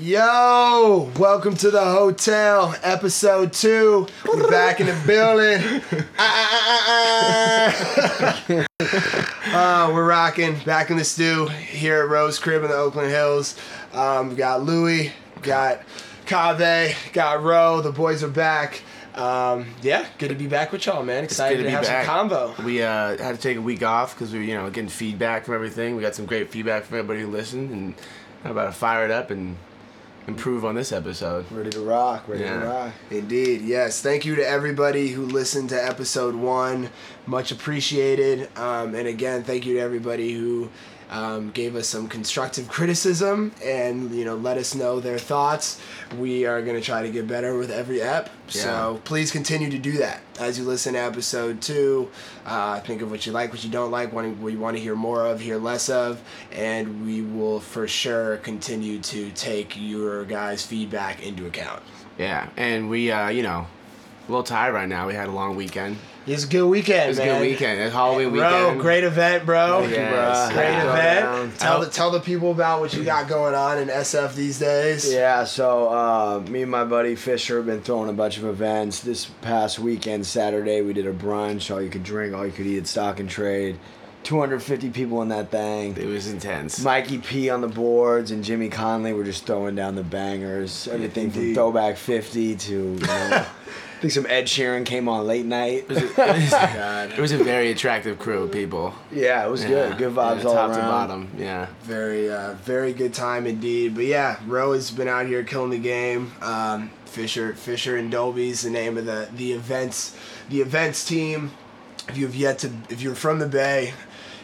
Yo, welcome to the hotel, episode two. We're back in the building. Ah, ah, ah, ah. uh, we're rocking, back in the stew here at Rose Crib in the Oakland Hills. Um, we got Louie, got Kave, got Ro. The boys are back. Um, yeah, good to be back with y'all, man. Excited to, to have back. some combo. We uh, had to take a week off because we were, you know, getting feedback from everything. We got some great feedback from everybody who listened, and I'm about to fire it up and improve on this episode. Ready to rock, ready Yeah. to rock. Indeed, yes. Thank you to everybody who listened to episode one. Much appreciated. Um, and again, thank you to everybody who um, gave us some constructive criticism and you know let us know their thoughts. We are gonna try to get better with every ep. So please continue to do that as you listen to episode two. Uh, think of what you like, what you don't like, what you- what you want to hear more of, hear less of, and we will for sure continue to take your guys' feedback into account. Yeah, and we, uh, you know, a little tired right now. We had a long weekend. It's a good weekend, It was a good weekend. It's Halloween Bro, weekend. Bro, great event, bro. Thank you, Yes. Great Yeah. event. Tell the tell the people about what you got going on in SF these days. Yeah, so uh, me and my buddy Fisher have been throwing a bunch of events. This past weekend, Saturday, we did a brunch, all you could drink, all you could eat at Stock in Trade. 250 people in that thing. It was intense. Mikey P on the boards and Jimmy Conley were just throwing down the bangers. Everything from Throwback 50 to, you know, I think some Ed Sheeran came on late night. It was, a, it, was, God. it was a very attractive crew of people. Yeah, it was Yeah. good. Good vibes Yeah, all top around. Top to bottom. Yeah. Very, uh, very good time indeed. But yeah, Ro has been out here killing the game. Um, Fisher, Fisher and Dolby's the name of the the events, the events team. If you've yet to, if you're from the Bay,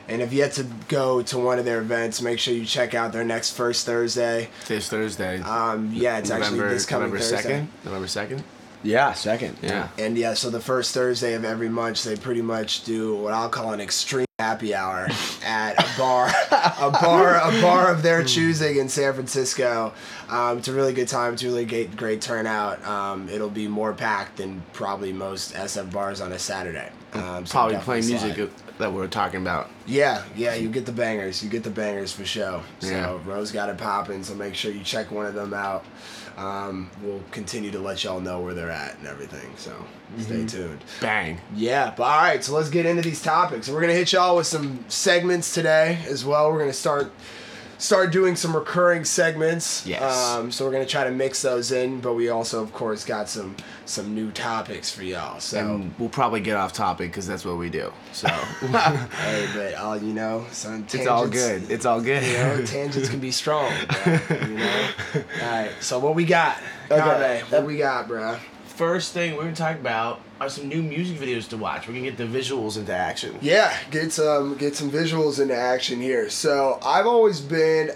and have yet to go to one of their events, make sure you check out their next first Thursday. This Thursday. Um, yeah, it's actually this coming November Thursday. 2nd. November 2nd. Yeah, second. Yeah. And yeah, so the first Thursday of every month, they pretty much do what I'll call an extreme happy hour at a bar, a bar, a bar of their choosing in San Francisco. Um, it's a really good time. It's a really great, great turnout. Um, it'll be more packed than probably most SF bars on a Saturday. Um, so Probably playing slide. music that we're talking about. Yeah, yeah, you get the bangers. You get the bangers for show. So Yeah. Rose got it popping. So make sure you check one of them out. Um, we'll continue to let y'all know where they're at and everything. So stay tuned. Bang. Yeah, but all right, so let's get into these topics. We're gonna hit y'all with some segments today as well. We're gonna start start doing some recurring segments. Yes. Um, so we're gonna try to mix those in, but we also, of course, got some some new topics for y'all. So And we'll probably get off topic because that's what we do. So hey, but all you know, some tangents, it's all good. It's all good. You know, tangents can be strong. bro, you know. All right, so what we got? Okay. What we got, bruh? First thing we're gonna talk about are some new music videos to watch. We're gonna get the visuals into action. Yeah, get some get some visuals into action here. So I've always been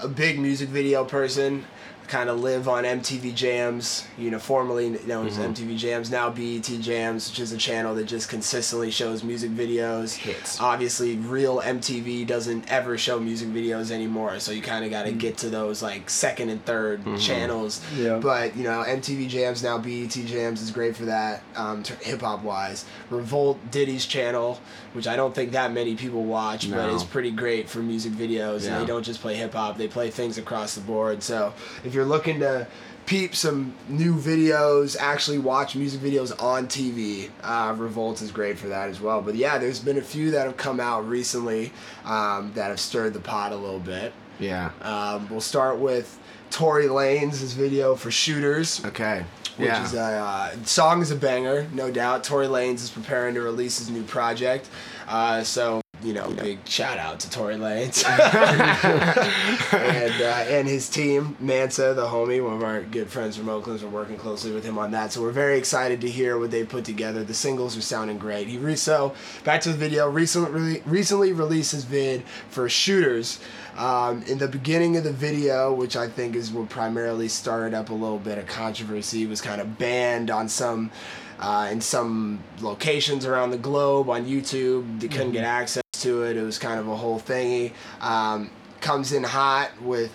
a big music video person. Kind of live on MTV Jams, you know, formerly known as MTV Jams, now BET Jams, which is a channel that just consistently shows music videos. Hits. Obviously, real MTV doesn't ever show music videos anymore, so you kind of got to mm. get to those like second and 3rd mm-hmm. channels. Yeah. But you know, MTV Jams now BET Jams is great for that, um, hip hop wise. Revolt Diddy's channel, which I don't think that many people watch, but No. is pretty great for music videos. Yeah. And they don't just play hip hop; they play things across the board. So if you're looking to peep some new videos, actually watch music videos on TV, uh, Revolt is great for that as well. But yeah, there's been a few that have come out recently um, that have stirred the pot a little bit. Yeah. Um, we'll start with Tory Lanez' video for Shooters, Okay. which yeah. is a uh, song is a banger, no doubt. Tory Lanez is preparing to release his new project, uh, so you know, big shout out to Tory Lanez and uh, and his team, Mansa, the homie, one of our good friends from Oakland. We're working closely with him on that, so we're very excited to hear what they put together. The singles are sounding great. He re- so back to the video. Recently, recently released his vid for Shooters. Um, in the beginning of the video, which I think is what primarily started up a little bit of controversy, was kind of banned on some uh, in some locations around the globe on YouTube. They couldn't get access to it. It was kind of a whole thingy. Um, comes in hot with,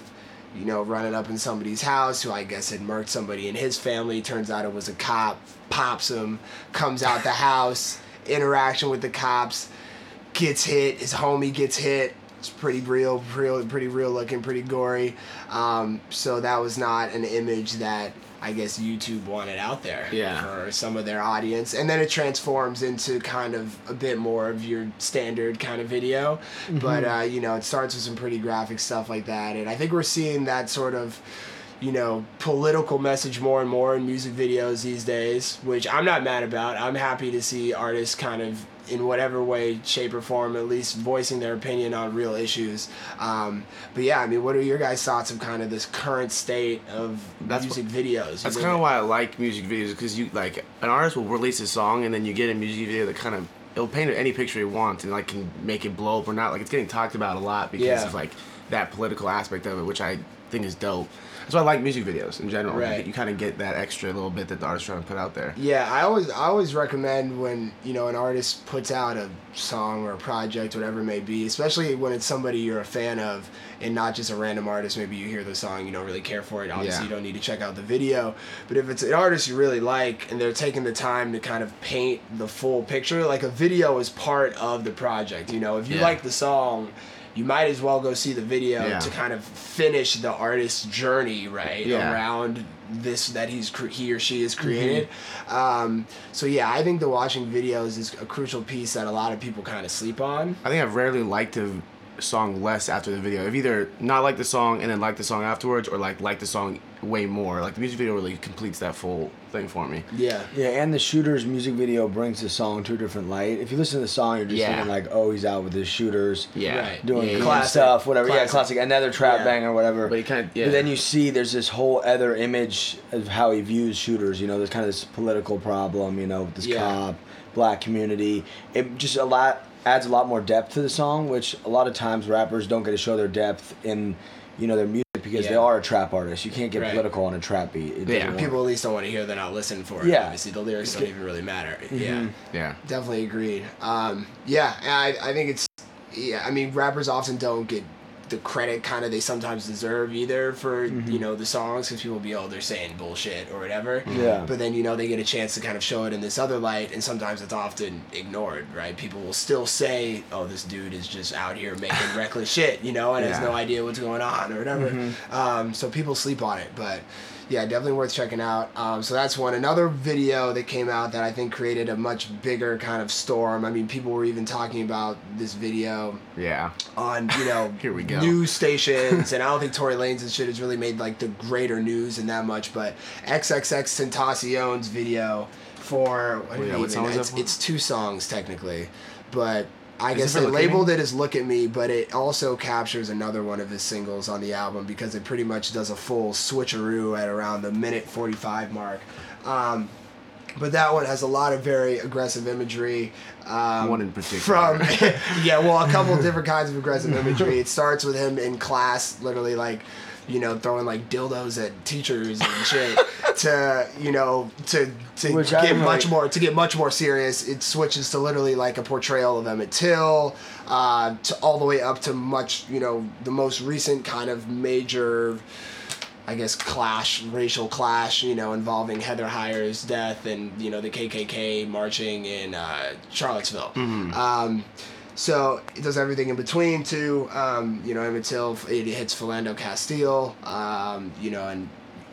you know, running up in somebody's house who I guess had murked somebody in his family. Turns out it was a cop. Pops him. Comes out the house. Interaction with the cops. Gets hit. His homie gets hit. It's pretty real, real, pretty real looking, pretty gory. Um, so that was not an image that I guess YouTube wanted out there Yeah. for some of their audience. And then it transforms into kind of a bit more of your standard kind of video. But, uh, you know, it starts with some pretty graphic stuff like that. And I think we're seeing that sort of, you know, political message more and more in music videos these days, which I'm not mad about. I'm happy to see artists kind of in whatever way, shape, or form, at least voicing their opinion on real issues. Um, but yeah, I mean, what are your guys' thoughts of kind of this current state of That's music videos? That's kind of why I like music videos because you like an artist will release a song and then you get a music video that kind of it'll paint any picture you want and like can make it blow up or not. Like it's getting talked about a lot because Yeah. of like that political aspect of it, which I think is dope. That's why I like music videos in general. Right. You, you kind of get that extra little bit that the artist's trying to put out there. Yeah, I always I always recommend when you know an artist puts out a song or a project, whatever it may be, especially when it's somebody you're a fan of and not just a random artist. Maybe you hear the song, you don't really care for it. Obviously, Yeah. you don't need to check out the video. But if it's an artist you really like and they're taking the time to kind of paint the full picture, like a video is part of the project. You know, if you Yeah. like the song. You might as well go see the video Yeah. to kind of finish the artist's journey, right? Yeah. Around this that he's he or she Mm-hmm. has created. Um, so yeah, I think the watching videos is a crucial piece that a lot of people kind of sleep on. I think I've rarely liked a song less after the video. I've either not liked the song and then liked the song afterwards, or like liked the song way more. Like the music video really completes that full thing for me. Yeah. Yeah, and the shooter's music video brings the song to a different light. If you listen to the song, you're just Yeah. thinking like, oh, he's out with his shooters, Yeah, Right. doing yeah, Classic. stuff, whatever. Yeah, Classic. classic. Another trap Yeah. bang or whatever. But he kind of yeah. But then you see there's this whole other image of how he views shooters. You know, there's kind of this political problem. You know, with this Yeah. cop, black community. It just a lot adds a lot more depth to the song, which a lot of times rappers don't get to show their depth in, you know, their music because they are a trap artist. You can't get Right. political on a trap beat. It Yeah. work. People at least don't want to hear. They're not listening for it. Yeah. Obviously, the lyrics don't even really matter. Yeah. yeah. Definitely agreed. Um, yeah, I, I think it's yeah. I mean, rappers often don't get the credit kind of they sometimes deserve either for you know the songs because people be oh they're saying bullshit or whatever. Yeah. But then you know they get a chance to kind of show it in this other light, and sometimes it's often ignored. Right? People will still say oh this dude is just out here making reckless shit, you know, and has no idea what's going on or whatever. Um, so people sleep on it, but yeah, definitely worth checking out. Um, so that's one. Another video that came out that I think created a much bigger kind of storm. I mean, people were even talking about this video Yeah. on you know Here we go. news stations, and I don't think Tory Lanez and shit has really made like the greater news in that much. But XXXTentacion's video for what, Oh, yeah, what song is that it's, for? it's two songs technically, but. I Is guess they Look at Me? labeled it as "Look at Me," but it also captures another one of his singles on the album because it pretty much does a full switcheroo at around the minute forty-five mark. Um, but that one has a lot of very aggressive imagery. Um, One in particular. From yeah, well, a couple different kinds of aggressive imagery. It starts with him in class, literally like, you know, throwing like dildos at teachers and shit. to you know, to to Which get don't much like- more to get much more serious. It switches to literally like a portrayal of Emmett Till, uh, to all the way up to much you know the most recent kind of major. I guess clash, racial clash, you know, involving Heather Heyer's death and you know the KKK marching in uh, Charlottesville. Um, so it does everything in between too. Um, you know, Emmett Till it hits Philando Castile. Um, you know, and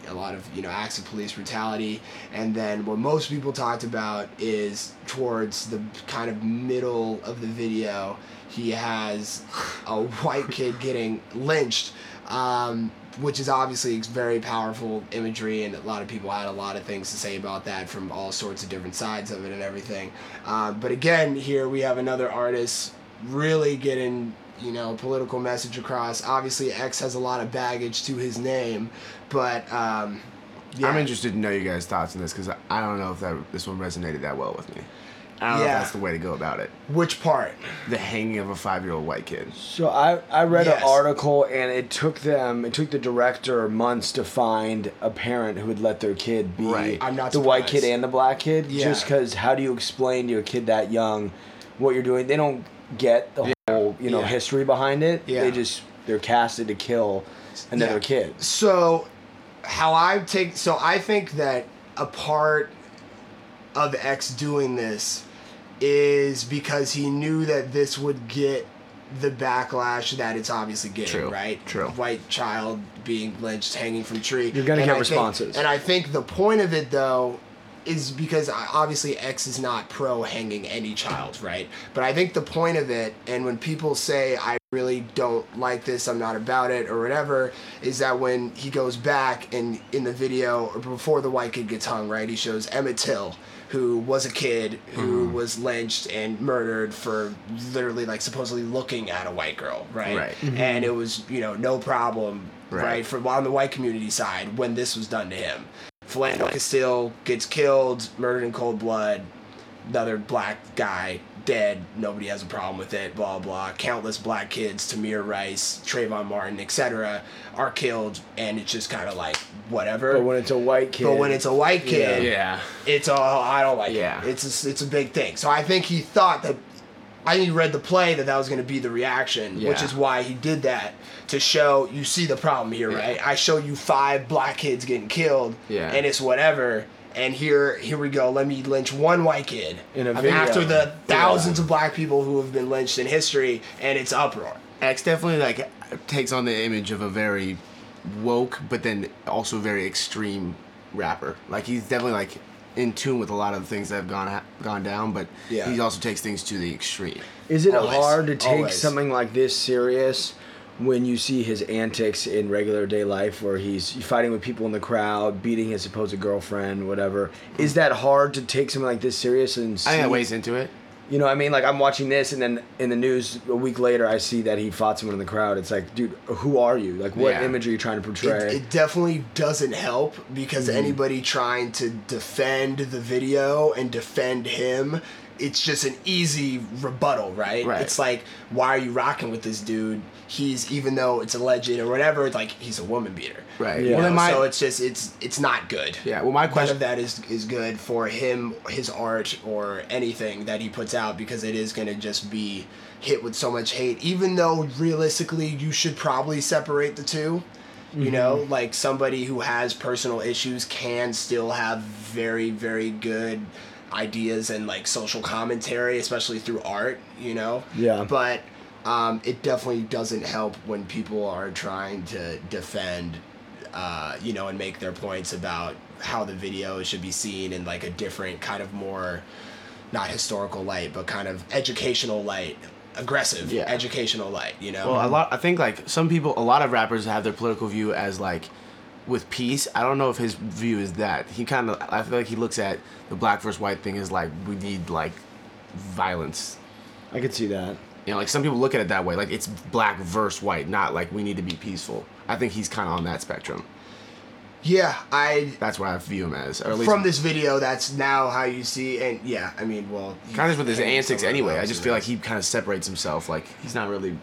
a lot of you know acts of police brutality. And then what most people talked about is towards the kind of middle of the video, he has a white kid getting lynched. Um, which is obviously very powerful imagery, and a lot of people had a lot of things to say about that from all sorts of different sides of it and everything. Um, but again, here we have another artist really getting you know political message across. Obviously, X has a lot of baggage to his name, but um, yeah. I'm interested to know you guys' thoughts on this because I don't know if that this one resonated that well with me. I don't know Yeah. if that's the way to go about it. Which part? The hanging of a five year old white kid. So I, I read Yes. an article and it took them it took the director months to find a parent who would let their kid be Right. I'm not the white kid and the black kid. Yeah. Just because how do you explain to your kid that young what you're doing? They don't get the whole you know Yeah. history behind it. Yeah. They just they're casted to kill another Yeah. kid. So, how I take so I think that a part of X doing this is because he knew that this would get the backlash that it's obviously getting, True, right? true. White child being lynched hanging from tree. You're gonna And get I think- responses. and I think the point of it though is because uh, obviously X is not pro hanging any child, right? But I think the point of it, and when people say I really don't like this, I'm not about it, or whatever, is that when he goes back and in the video or before the white kid gets hung, right? He shows Emmett Till, who was a kid who Mm-hmm. was lynched and murdered for literally like supposedly looking at a white girl, right? Right. And it was you know no problem, Right. right? From on the white community side when this was done to him. Philando Castile gets killed, murdered in cold blood. Another black guy dead. Nobody has a problem with it. Blah blah. Countless black kids, Tamir Rice, Trayvon Martin, etc., are killed, and it's just kind of like whatever. But when it's a white kid, But when it's a white kid, Yeah. it's all I don't like Yeah. it. It's a, it's a big thing. So I think he thought that I think he read the play that that was going to be the reaction, which is why he did that to show you see the problem here, right? I show you five black kids getting killed, Yeah. and it's whatever. And here, here we go. Let me lynch one white kid In a I mean, video. after the thousands of black people who have been lynched in history, and it's uproar. X definitely like takes on the image of a very woke, but then also very extreme rapper. Like he's definitely like in tune with a lot of things that have gone ha- gone down, but Yeah. he also takes things to the extreme. Is it Always. hard to take Always. something like this serious when you see his antics in regular day life where he's fighting with people in the crowd, beating his supposed girlfriend, whatever? Is that hard to take something like this serious and see, I think that weighs into it. You know, what I mean, like I'm watching this, and then in the news a week later, I see that he fought someone in the crowd. It's like, dude, who are you? Like, what Yeah. image are you trying to It, portray? it definitely doesn't help because Mm-hmm. anybody trying to defend the video and defend him, it's just an easy rebuttal, right? Right. It's like, why are you rocking with this dude? He's even though it's alleged or whatever, it's like he's a woman beater. Right. Yeah. Well, then my so it's just it's it's not good. yeah. Well, my None question. of that is is good for him, his art, or anything that he puts out because it is gonna just be hit with so much hate. Even though realistically, you should probably separate the 2 You mm-hmm. know, like somebody who has personal issues can still have very very good ideas and like social commentary, especially through art. You know. Yeah. But um, it definitely doesn't help when people are trying to defend uh, you know, and make their points about how the video should be seen in like a different kind of more, not historical light, but kind of educational light, aggressive Yeah. educational light. You know. Well, a lot. I think like some people, a lot of rappers have their political view as like with peace. I don't know if his view is that. He kind of. I feel like he looks at the black versus white thing as like we need like violence. I could see that. You know, like some people look at it that way. Like it's black versus white, not like we need to be peaceful. I think he's kind of on that spectrum. yeah, I. That's what I view him as, or at least From this video, that's now how you see, and yeah, I mean, well, kind of with his antics anyway. I just feel like he kind of separates himself. Like he's not really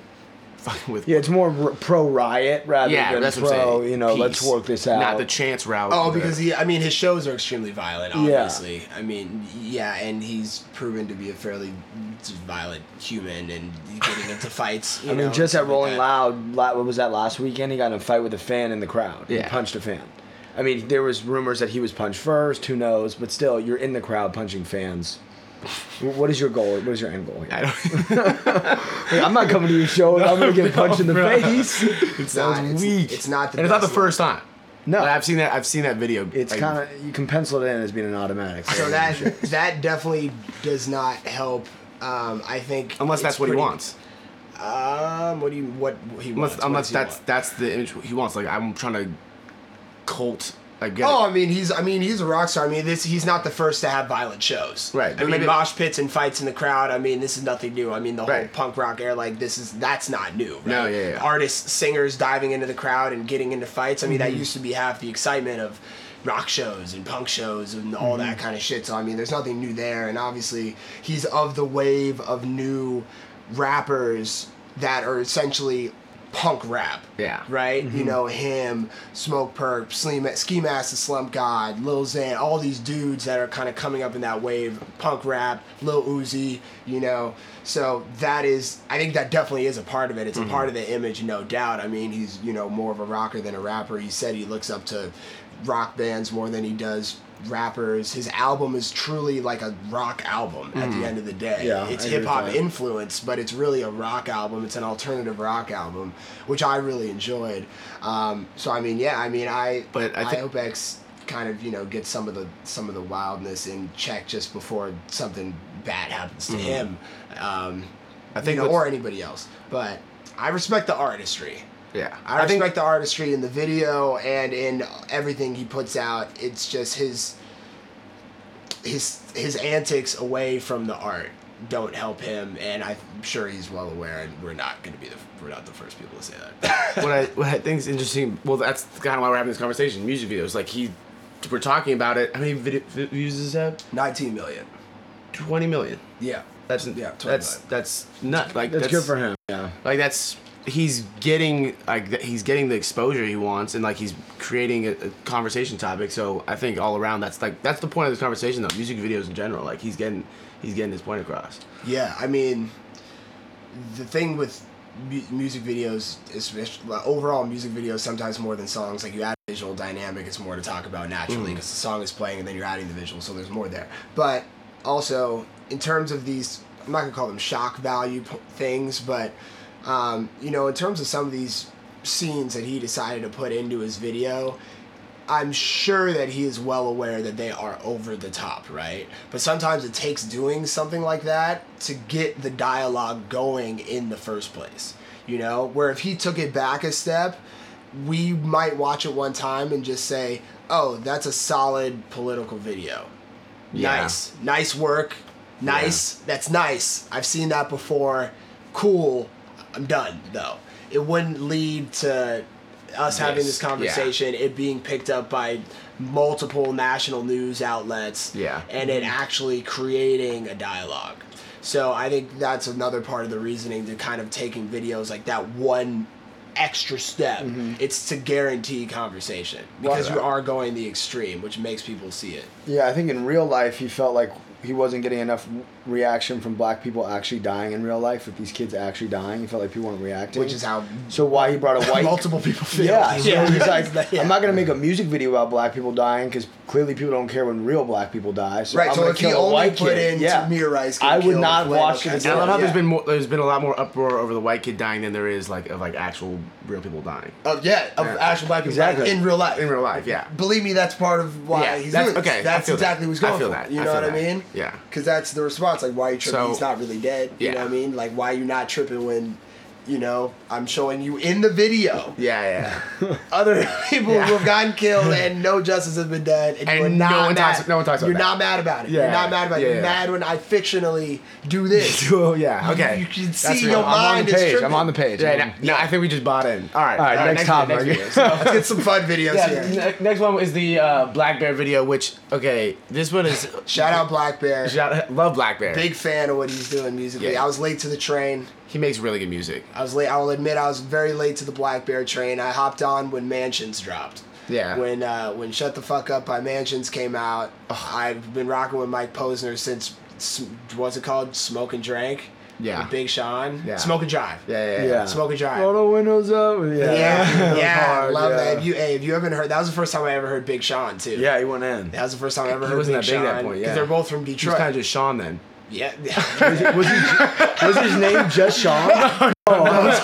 fucking with. Yeah, it's more r- pro riot rather Yeah, than that's what I'm pro. saying. You know, let's work this out. Not the chance route. Oh, because he, I mean, his shows are extremely violent, Yeah. obviously. I mean, yeah, and he's proven to be a fairly violent human and getting into fights. You I mean, just at Rolling like. Loud, what was that last weekend? He got in a fight with a fan in the crowd. He Yeah. punched a fan. I mean, there was rumors that he was punched first. Who knows? But still, you're in the crowd punching fans. Wh- What is your goal? What is your end goal? Here? I don't. I'm not coming to your show and I'm gonna get punched in the bro. face. It's not, it's, weak. it's not the and it's not the best first time. No. Like, I've seen that. I've seen that video. It's like, kind of you can pencil it in as being an automatic. So that that definitely does not help. Um, I think unless that's what he wants. Um, what do you what he wants? What unless he that's want? that's the image he wants. Like I'm trying to cult. I get Oh, it. I mean, he's I mean he's a rock star. I mean, this he's not the first to have violent shows. Right, I mean, maybe- mosh pits and fights in the crowd. I mean, this is nothing new. I mean, the whole punk rock era, like this is that's not new. Right? No, yeah, yeah. Artists, singers diving into the crowd and getting into fights. I mean, Mm-hmm. that used to be half the excitement of rock shows and punk shows and all that Mm-hmm. kind of shit. So I mean, there's nothing new there. And obviously, he's of the wave of new rappers that are essentially punk rap. Yeah. Right? Mm-hmm. You know, him, Smokepurpp, Ski Ski Mask, the Slump God, Lil Xan, all these dudes that are kind of coming up in that wave, punk rap, Lil Uzi, you know. So that is, I think that definitely is a part of it. It's Mm-hmm. a part of the image, no doubt. I mean, he's, you know, more of a rocker than a rapper. He said he looks up to rock bands more than he does rappers. His album is truly like a rock album at the end of the day. Yeah, it's hip hop influence, but it's really a rock album. It's an alternative rock album, which I really enjoyed. Um, so I mean, yeah, I mean, I But I I, think- hope X kind of you know gets some of the some of the wildness in check just before something bad happens to him. Um, I think you know, or anybody else. But I respect the artistry. Yeah, I think- respect the artistry in the video and in everything he puts out. It's just his his his antics away from the art don't help him, and I'm sure he's well aware. And we're not going to be the we're not the first people to say that. what I what I think is interesting. Well, that's kind of why we're having this conversation. Music videos, like he, we're talking about it. How many video, vi- views does it have? 19 million. Twenty million. Yeah. That's Yeah, 20 that's million. that's nut. Like That's, good for him. Yeah. Like that's he's getting like he's getting the exposure he wants and like he's creating a, a conversation topic. So I think all around that's like that's the point of this conversation though. Music videos in general, like he's getting he's getting his point across. Yeah, I mean, the thing with mu- music videos is overall music videos sometimes more than songs. Like you add visual dynamic, it's more to talk about naturally mm. because the song is playing and then you're adding the visual, so there's more there. But also in terms of these, I'm not gonna call them shock value p- things, but um, you know, in terms of some of these scenes that he decided to put into his video. I'm sure that he is well aware that they are over the top, right? But sometimes it takes doing something like that to get the dialogue going in the first place. You know, where if he took it back a step, we might watch it one time and just say, "Oh, that's a solid political video. Yeah. Nice, nice work, nice. That's nice. I've seen that before. Cool. I'm done though. It wouldn't lead to us having Yes, this yeah. conversation, it being picked up by multiple national news outlets, Yeah. and it actually creating a dialogue. So I think that's another part of the reasoning to kind of taking videos like that one extra step. Mm-hmm. It's to guarantee conversation because Well, you are going the extreme, which makes people see it. Yeah, I think in real life he felt like he wasn't getting enough reaction from black people actually dying in real life. With these kids actually dying, he felt like people weren't reacting. Which is how so why he brought a white multiple people feel. Yeah, so he's like, Yeah. I'm not gonna make a music video about black people dying because clearly people don't care when real black people die. So Right, I'm so gonna if he kill a only white put kid. in yeah. Tamir Rice I would not watch it I love how there's been more, there's been a lot more uproar over the white kid dying than there is like of like actual real people dying Of yeah, of Yeah. actual black people Exactly. in real life. in real life. Yeah. Believe me, that's part of why Yeah, he's that's- doing okay, That's feel that. exactly what he's I going feel for. that. You know feel what I mean? Yeah. Because that's the response. Like, why are you tripping? So- he's not really dead. You know Yeah. what I mean? Like, why are you not tripping when, you know, I'm showing you in the video Yeah, yeah. other people Yeah. who have gotten killed and no justice has been done, and, And you're no not one mad. talks- no one talks about it. You're that. not mad about it. Yeah, You're not mad about it. You're yeah. mad when I fictionally do this. oh yeah. Okay. You can That's see real. your I'm on mind the is page. tripping. I'm on the page. Yeah, I'm- no, no, I think we just bought in. All right. All right, next video, topic. video. So- Let's get some fun videos yeah, here. ne- next one is the uh, Black Bear video, which okay, this one is Shout out Black Bear. shout love Black Bear. Big fan of what he's doing musically. Yeah. I was late to the train. He makes really good music. I was late. I will admit I was very late to the Black Bear train. I hopped on when Mansionz dropped. Yeah. When uh, when Shut the Fuck Up by Mansionz came out, I've been rocking with Mike Posner since what's it called? Smoke and Drank. Yeah. With Big Sean. Yeah. Smoke and Drive. Yeah, yeah, yeah. Yeah. Smoke and Drive. Roll the windows up. Yeah, Yeah, yeah, Hard, love yeah. that. If you, hey, if you haven't heard, that was the first time I ever heard Big Sean too. Yeah, he went in. that was the first time I ever He heard wasn't Big that big Sean. at that point, yeah. they're both from He's Detroit. kind of just Sean then. Yeah, Was, he, was his name just Sean? Oh, I was-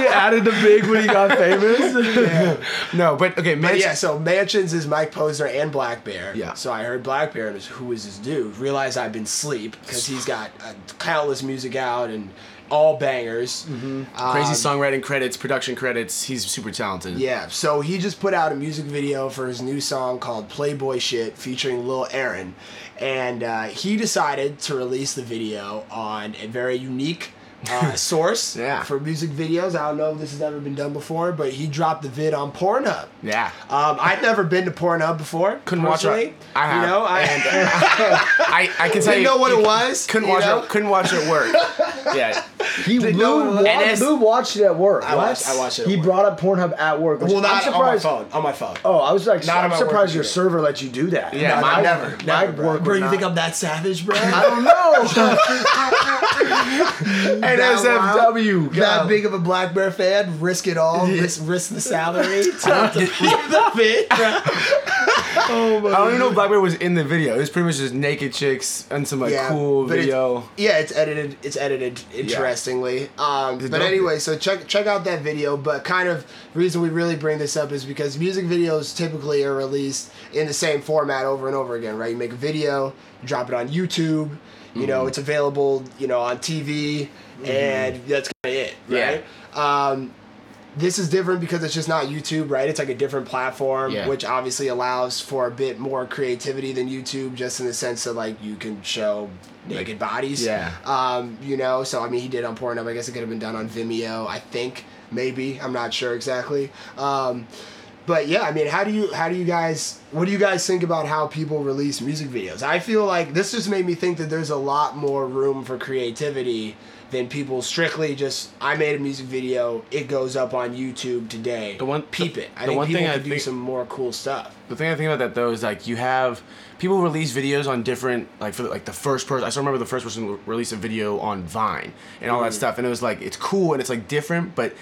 he added the big when he got famous. No, but okay, But yeah, so Mansionz is Mike Posner and Black Bear. Yeah. So I heard Black Bear and was, who is this dude? Realized I've been sleep because he's got uh, countless music out and all bangers. Mm-hmm. Crazy songwriting credits, production credits. He's super talented. Yeah, so he just put out a music video for his new song called Playboy Shit featuring Lil Aaron. And uh, he decided to release the video on a very unique uh, source Yeah. for music videos. I don't know if this has ever been done before, but he dropped the vid on Pornhub. Yeah. Um, I've never been to Pornhub before. Couldn't watch it. I have. You know, I I, I can tell didn't you. know what you it was. Couldn't watch know? it. Couldn't watch it work. yeah. He Didn't know Lou, what wa- was. Lou watched it at work. I watched- I watched it at He work. brought up Pornhub at work. Which Well, not I'm on my surprised. phone. On my phone. Oh, I was like, Not I'm surprised your computer. server let you do that. Yeah, My- mine never, My never, bro. work Bro, you not- think I'm that savage, bro? I don't know. And that NSFW. that big of a Black Bear fan, risk it all, risk, risk the salary to, to be in the fit, bro. oh my I don't even know if Black Bear was in the video. It was pretty much just naked chicks and some like cool but it's- video. yeah, it's edited. It's edited interestingly. Um, It's but dope. anyway, so check check out that video. But kind of reason we really bring this up is because music videos typically are released in the same format over and over again, right? You make a video, drop it on YouTube. You know, Mm-hmm. it's available. You know, on TV, and that's kind of it, Yeah. right? Um, this is different because it's just not YouTube, right? It's like a different platform, Yeah. which obviously allows for a bit more creativity than YouTube, just in the sense that like you can show naked bodies. Yeah. Um, you know, so I mean, he did on Pornhub. I guess it could have been done on Vimeo. I think maybe I'm not sure exactly. Um, but yeah, I mean, how do you how do you guys what do you guys think about how people release music videos? I feel like this just made me think that there's a lot more room for creativity than people strictly just I made a music video, it goes up on YouTube today. The one- peep it. I the think one people thing I do think- some more cool stuff. The thing I think about that though is like you have people release videos on different like for like the first person. I still remember the first person to release a video on Vine and all that Mm. stuff, and it was like it's cool and it's like different, but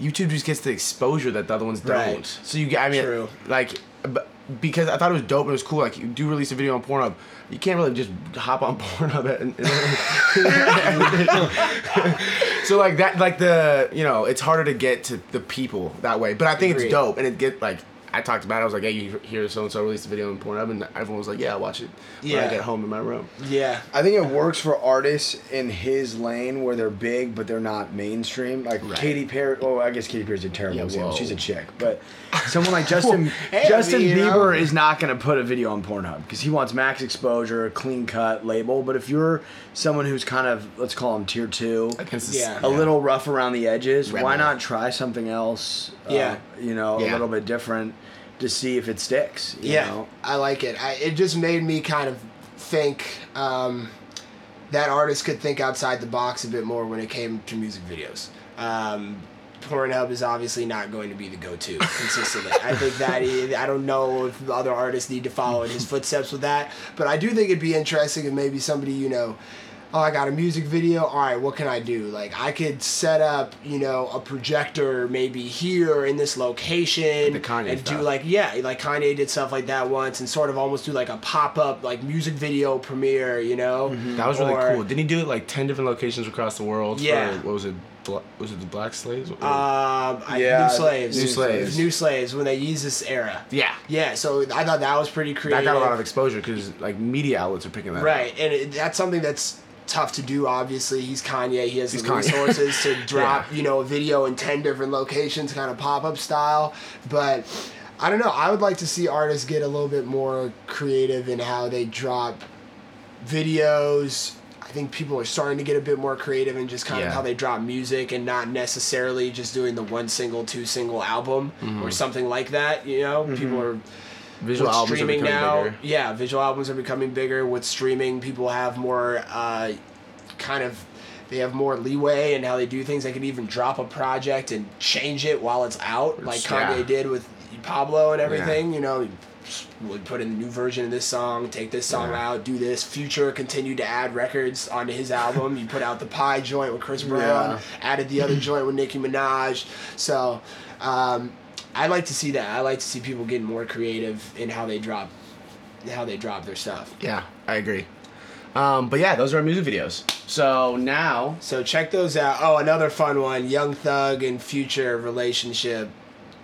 YouTube just gets the exposure that the other ones don't. Right. So you get I mean True. like but because I thought it was dope and it was cool. Like you do release a video on Pornhub, you can't really just hop on Pornhub and, and so like that like the you know it's harder to get to the people that way. But I think Agreed. it's dope and it get like I talked about it. I was like, hey, you hear so and so released a video on Pornhub, and everyone was like, yeah, I'll watch it when Yeah. I get home in my room. Yeah. I think it works for artists in his lane where they're big but they're not mainstream. Like Right. Katy Perry. Oh, I guess Katy Perry's a terrible Yeah, example. whoa. She's a chick, but someone like Justin Hey, I Justin mean, you know. Bieber is not going to put a video on Pornhub because he wants max exposure, clean cut label. But if you're someone who's kind of let's call him tier two, Against this- Yeah. a little rough around the edges, why Rebel. not try something else? uh, Yeah. You know, a little bit different to see if it sticks. you yeah, know? I like it. I, it just made me kind of think um, that artists could think outside the box a bit more when it came to music videos. Um, Pornhub is obviously not going to be the go-to consistently. I think that i- I don't know if other artists need to follow in his footsteps with that, but I do think it'd be interesting if maybe somebody you know. Oh, I got a music video. All right, what can I do? Like, I could set up, you know, a projector maybe here in this location, The Kanye and do like yeah, like Kanye did stuff like that once, and sort of almost do like a pop up like music video premiere, you know? That was really Or, cool. Didn't he do it like ten different locations across the world? Yeah. For, what was it? Was it the Black Slaves? Um, I, Yeah, new slaves, New Slaves. new slaves when they use this era. yeah. Yeah, so I thought that was pretty That creative. got a lot of exposure because like media outlets are picking that. up. Right, and it, that's something that's tough to do. Obviously, he's Kanye. He has He's the Kanye. resources to drop, you know, a video in ten different locations, kind of pop up style. But I don't know. I would like to see artists get a little bit more creative in how they drop videos. I think people are starting to get a bit more creative in just kind of how they drop music and not necessarily just doing the one single, two single album Mm-hmm. or something like that. You know, people are Visual with albums are streaming becoming now, bigger. yeah, visual albums are becoming bigger. With streaming, people have more uh, kind of they have more leeway in how they do things. They can even drop a project and change it while it's out, like Yeah. Kanye did with Pablo and everything. You know, would put in a new version of this song, take this song Yeah. out, do this. Future continued to add records onto his album. you put out the Pie joint with Chris Brown, Yeah. added the other joint with Nicki Minaj. So. Um, I like to see that. I like to see people getting more creative in how they drop, how they drop their stuff. Yeah, I agree. Um, but yeah, those are our music videos. So now, So check those out. Oh, another fun one: Young Thug and Future relationship.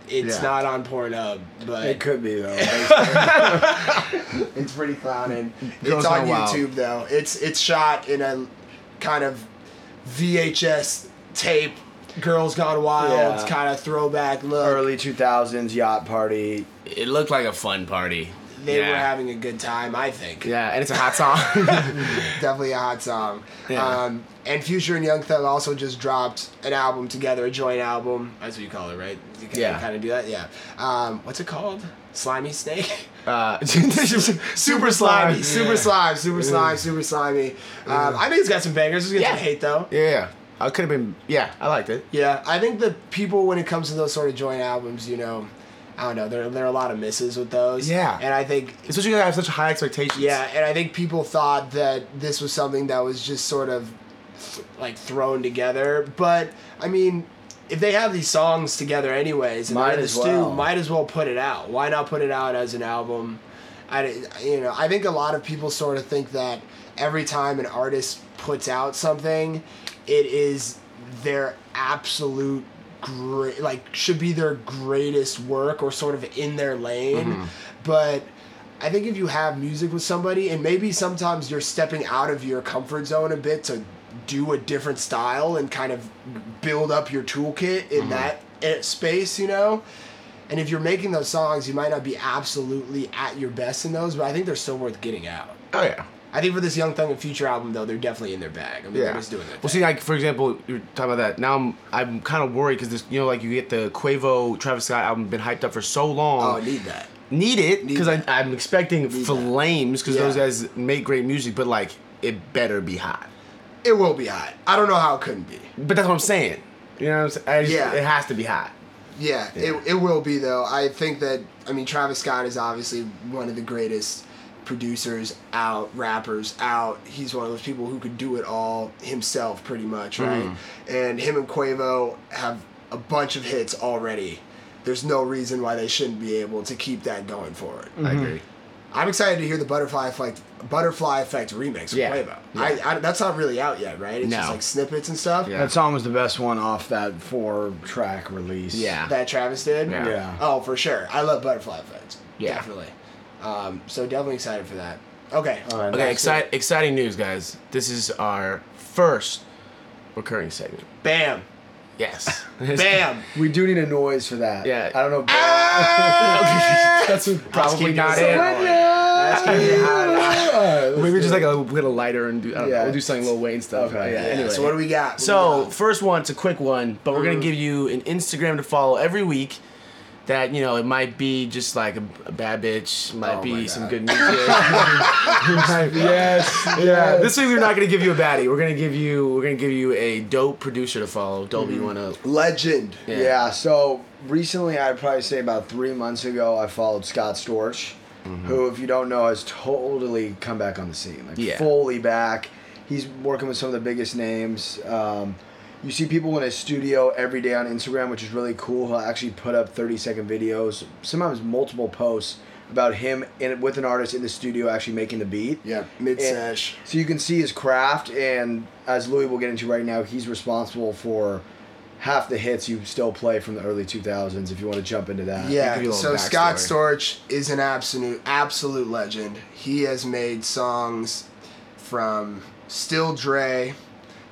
It's Yeah. not on Pornhub, but It could be though. it's pretty clowning. Girls it's on Gone Wild. YouTube though. It's it's shot in a kind of VHS tape. Girls Gone Wild Yeah. kind of throwback look. Early 2000s yacht party. it looked like a fun party. They yeah. were having a good time, I think. Yeah, and it's a hot song. definitely a hot song. Yeah. Um, and Future and Young Thug also just dropped an album together, a joint album. That's what you call it, right? You can Yeah. Kind of do that, yeah. Um, what's it called? Slimy Snake? uh, super slimy, super slime, super slime, super slimy. Um, I think it's got some bangers. It's got Yeah. some hate though. Yeah, I could have been. Yeah, I liked it. Yeah, I think the people when it comes to those sort of joint albums, you know, I don't know, there there are a lot of misses with those. Yeah. and I think Especially because I have such high expectations. Yeah, and I think people thought that this was something that was just sort of like thrown together. But I mean, if they have these songs together anyways, and Might they're in the as stew, well. might as well put it out. Why not put it out as an album? I, you know, I think a lot of people sort of think that every time an artist puts out something, it is their absolute great, like should be their greatest work or sort of in their lane. But I think if you have music with somebody, and maybe sometimes you're stepping out of your comfort zone a bit to do a different style and kind of build up your toolkit in that eh, space, you know. And if you're making those songs, you might not be absolutely at your best in those, but I think they're still worth getting out. Oh yeah. I think for this Young Thug and Future album, though, they're definitely in their bag. I mean, they're just doing their Well, thing. see, like for example, you're talking about that. Now I'm I'm kind of worried because this, you know, like you get the Quavo Travis Scott album been hyped up for so long. oh, I need that. need it because. I'm expecting Need flames because Yeah. those guys make great music, but like it better be hot. It will be hot. I don't know how it couldn't be. But that's what I'm saying. You know what I'm saying? Just, Yeah. It has to be hot. Yeah, It, it will be though. I think that I mean Travis Scott is obviously one of the greatest producers out, rappers out. He's one of those people who could do it all himself pretty much, hmm. right? And him and Quavo have a bunch of hits already. There's no reason why they shouldn't be able to keep that going forward. I mm-hmm. agree. I'm excited to hear the Butterfly Effect Butterfly Effect remix with Yeah. Quavo. Yeah. I, I, that's not really out yet, right? It's just like snippets and stuff. Yeah. That song was the best one off that four track release. Yeah. That Travis did. Yeah. Yeah. Oh, for sure. I love Butterfly Effect. Yeah. Definitely. Um, so definitely excited for that. Okay. All right. Okay, exci- exciting news, guys. This is our first recurring segment. Bam. Yes. Bam. We do need a noise for that. Yeah. I don't know. That's probably not it. That's gonna be hot. Maybe just like a get a lighter and do I don't know, Yeah. we'll do something Lil Wayne stuff. Okay. Yeah, Yeah, anyway. So what do we got? What So we got? first one, it's a quick one, but we're gonna give you an Instagram to follow every week. That you know, it might be just like a, a bad bitch, might Oh be some good music. yes, yeah. This week we're not gonna give you a baddie. We're gonna give you we're gonna give you a dope producer to follow. Dolby, you wanna? legend. Yeah. Yeah. So recently, I'd probably say about three months ago, I followed Scott Storch, who, if you don't know, has totally come back on the scene, like Yeah. fully back. He's working with some of the biggest names. Um, you see people in his studio every day on Instagram, which is really cool. He'll actually put up thirty second videos, sometimes multiple posts about him in, with an artist in the studio actually making the beat. Yeah. Mid sesh. So you can see his craft, and as Louis will get into right now, he's responsible for half the hits you still play from the early 2000s. If you want to jump into that, Yeah. a little So Scott. Storch is an absolute absolute legend. He has made songs from Still Dre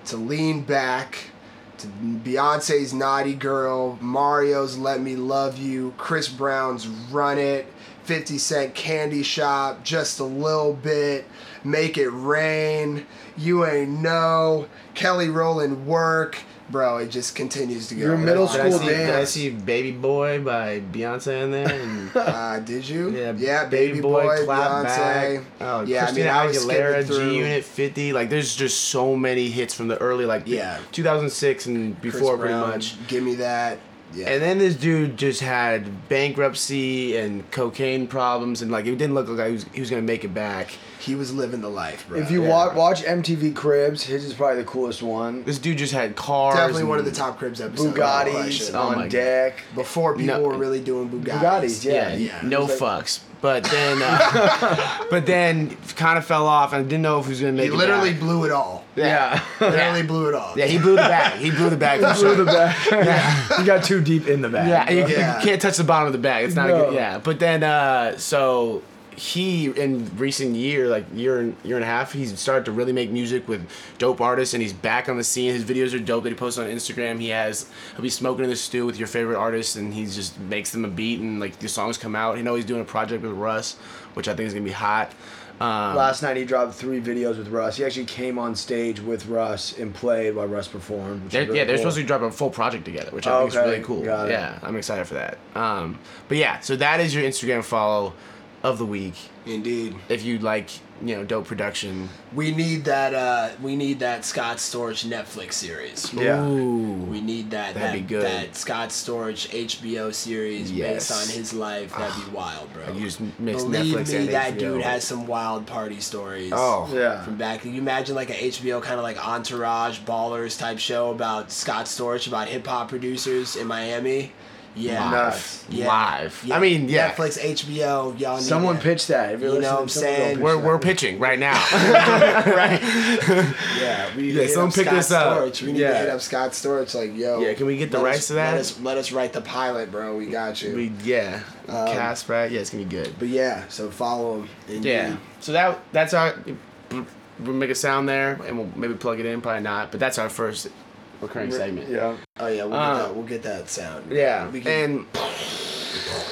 to Lean Back to Beyonce's Naughty Girl, Mario's Let Me Love You, Chris Brown's Run It, 50 Cent Candy Shop, Just a Little Bit, Make It Rain, You Ain't Know, Kelly Rowland Work. Bro, it just continues to go. Your middle Did I, school see, did I see Baby Boy by Beyonce in there? And, Uh, did you? Yeah, yeah, Baby, Boy, Beyonce. Oh, yeah, Christina I mean, Aguilera. G Unit 50. Like, there's just so many hits from the early, like, Yeah. 2006 and Chris before, pretty Brown, much. Give me that. Yeah. And then this dude just had bankruptcy and cocaine problems, and like it didn't look like he was, he was gonna make it back. he was living the life, bro. if you Yeah. watch, watch MTV Cribs, his is probably the coolest one. This dude just had cars. Definitely one of the top cribs episodes. Bugattis Question. Oh my on God. deck. Before people No. were really doing Bugattis. Bugattis, Yeah, Yeah, yeah. no like- fucks. But then, uh, but then, kind of fell off, and I didn't know if he was gonna make He it literally back. blew it all. Yeah. Literally blew it all. Yeah, he blew the bag. He blew the bag for Blew the bag. yeah. You got too deep in the bag. Yeah, you, you can't touch the bottom of the bag. It's not a good. Yeah, but then uh, so he in recent year, like year and year and a half, he's started to really make music with dope artists, and he's back on the scene. His videos are dope that he posts on Instagram. He has he'll be smoking in the stew with your favorite artists, and he just makes them a beat, and like the songs come out. You know he's doing a project with Russ, which I think is gonna be hot. Um, Last night he dropped three videos with Russ. He actually came on stage with Russ and played while Russ performed. Which They're, really yeah, they're cool. supposed to drop a full project together, which I Oh, think is really cool. Yeah, I'm excited for that. Um, but yeah, so that is your Instagram follow of the week. Indeed. If you like you know dope production. We need that. Uh, we need that Scott Storch Netflix series. Yeah. Ooh. We need that. That'd that, be good. That Scott Storch HBO series Yes. based on his life. That'd be wild, bro. you just mix Believe Netflix me, and that HBO. dude has some wild party stories. Oh. Yeah. From back, can you imagine like a HBO kind of like entourage ballers type show about Scott Storch about hip hop producers in Miami? Yeah, Nuts. Yeah. Live. Yeah. I mean, yeah. Netflix, HBO, y'all need Someone that. pitched that. If you're You know what I'm saying? pitch We're, we're pitching right now. Right. yeah, we need Yeah, to hit someone up pick Scott this up. Storch. We need Yeah. to hit up Scott Storch. Like, yo. Yeah, can we get the rights us- to that? Let us, let us write the pilot, bro. We got you. we yeah. Um, Cast right. Yeah, it's gonna be good. but yeah, so follow him. And Yeah. So that that's our we'll make a sound there and we'll maybe plug it in. Probably not. But that's our first recurring segment. Yeah. Oh yeah, we'll, Uh, get that, we'll get that sound. Yeah, We can, and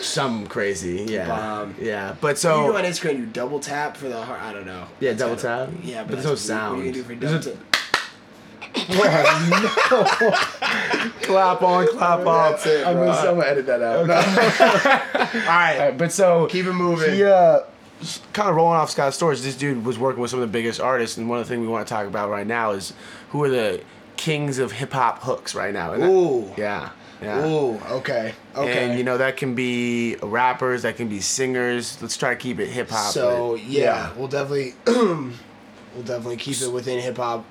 some crazy, yeah, Bomb. yeah. But What do you so do on Instagram? You double tap for the heart. I don't know. Yeah, That's double kinda- tap. Yeah, But but, there's no that's what you- What do you do for double There's tap? clap on, clap off. That's it, I'm bro. gonna someone edit that out. All right, Alright, but so keep it moving. he uh kind of rolling off Scott Storch. This dude was working with some of the biggest artists, and one of the things we want to talk about right now is who are the kings of hip hop hooks right now. And that- Ooh. yeah, yeah. Ooh, okay, okay. And you know that can be rappers, that can be singers. Let's try to keep it hip hop. So but- yeah, yeah. we'll definitely we'll definitely keep it within hip hop.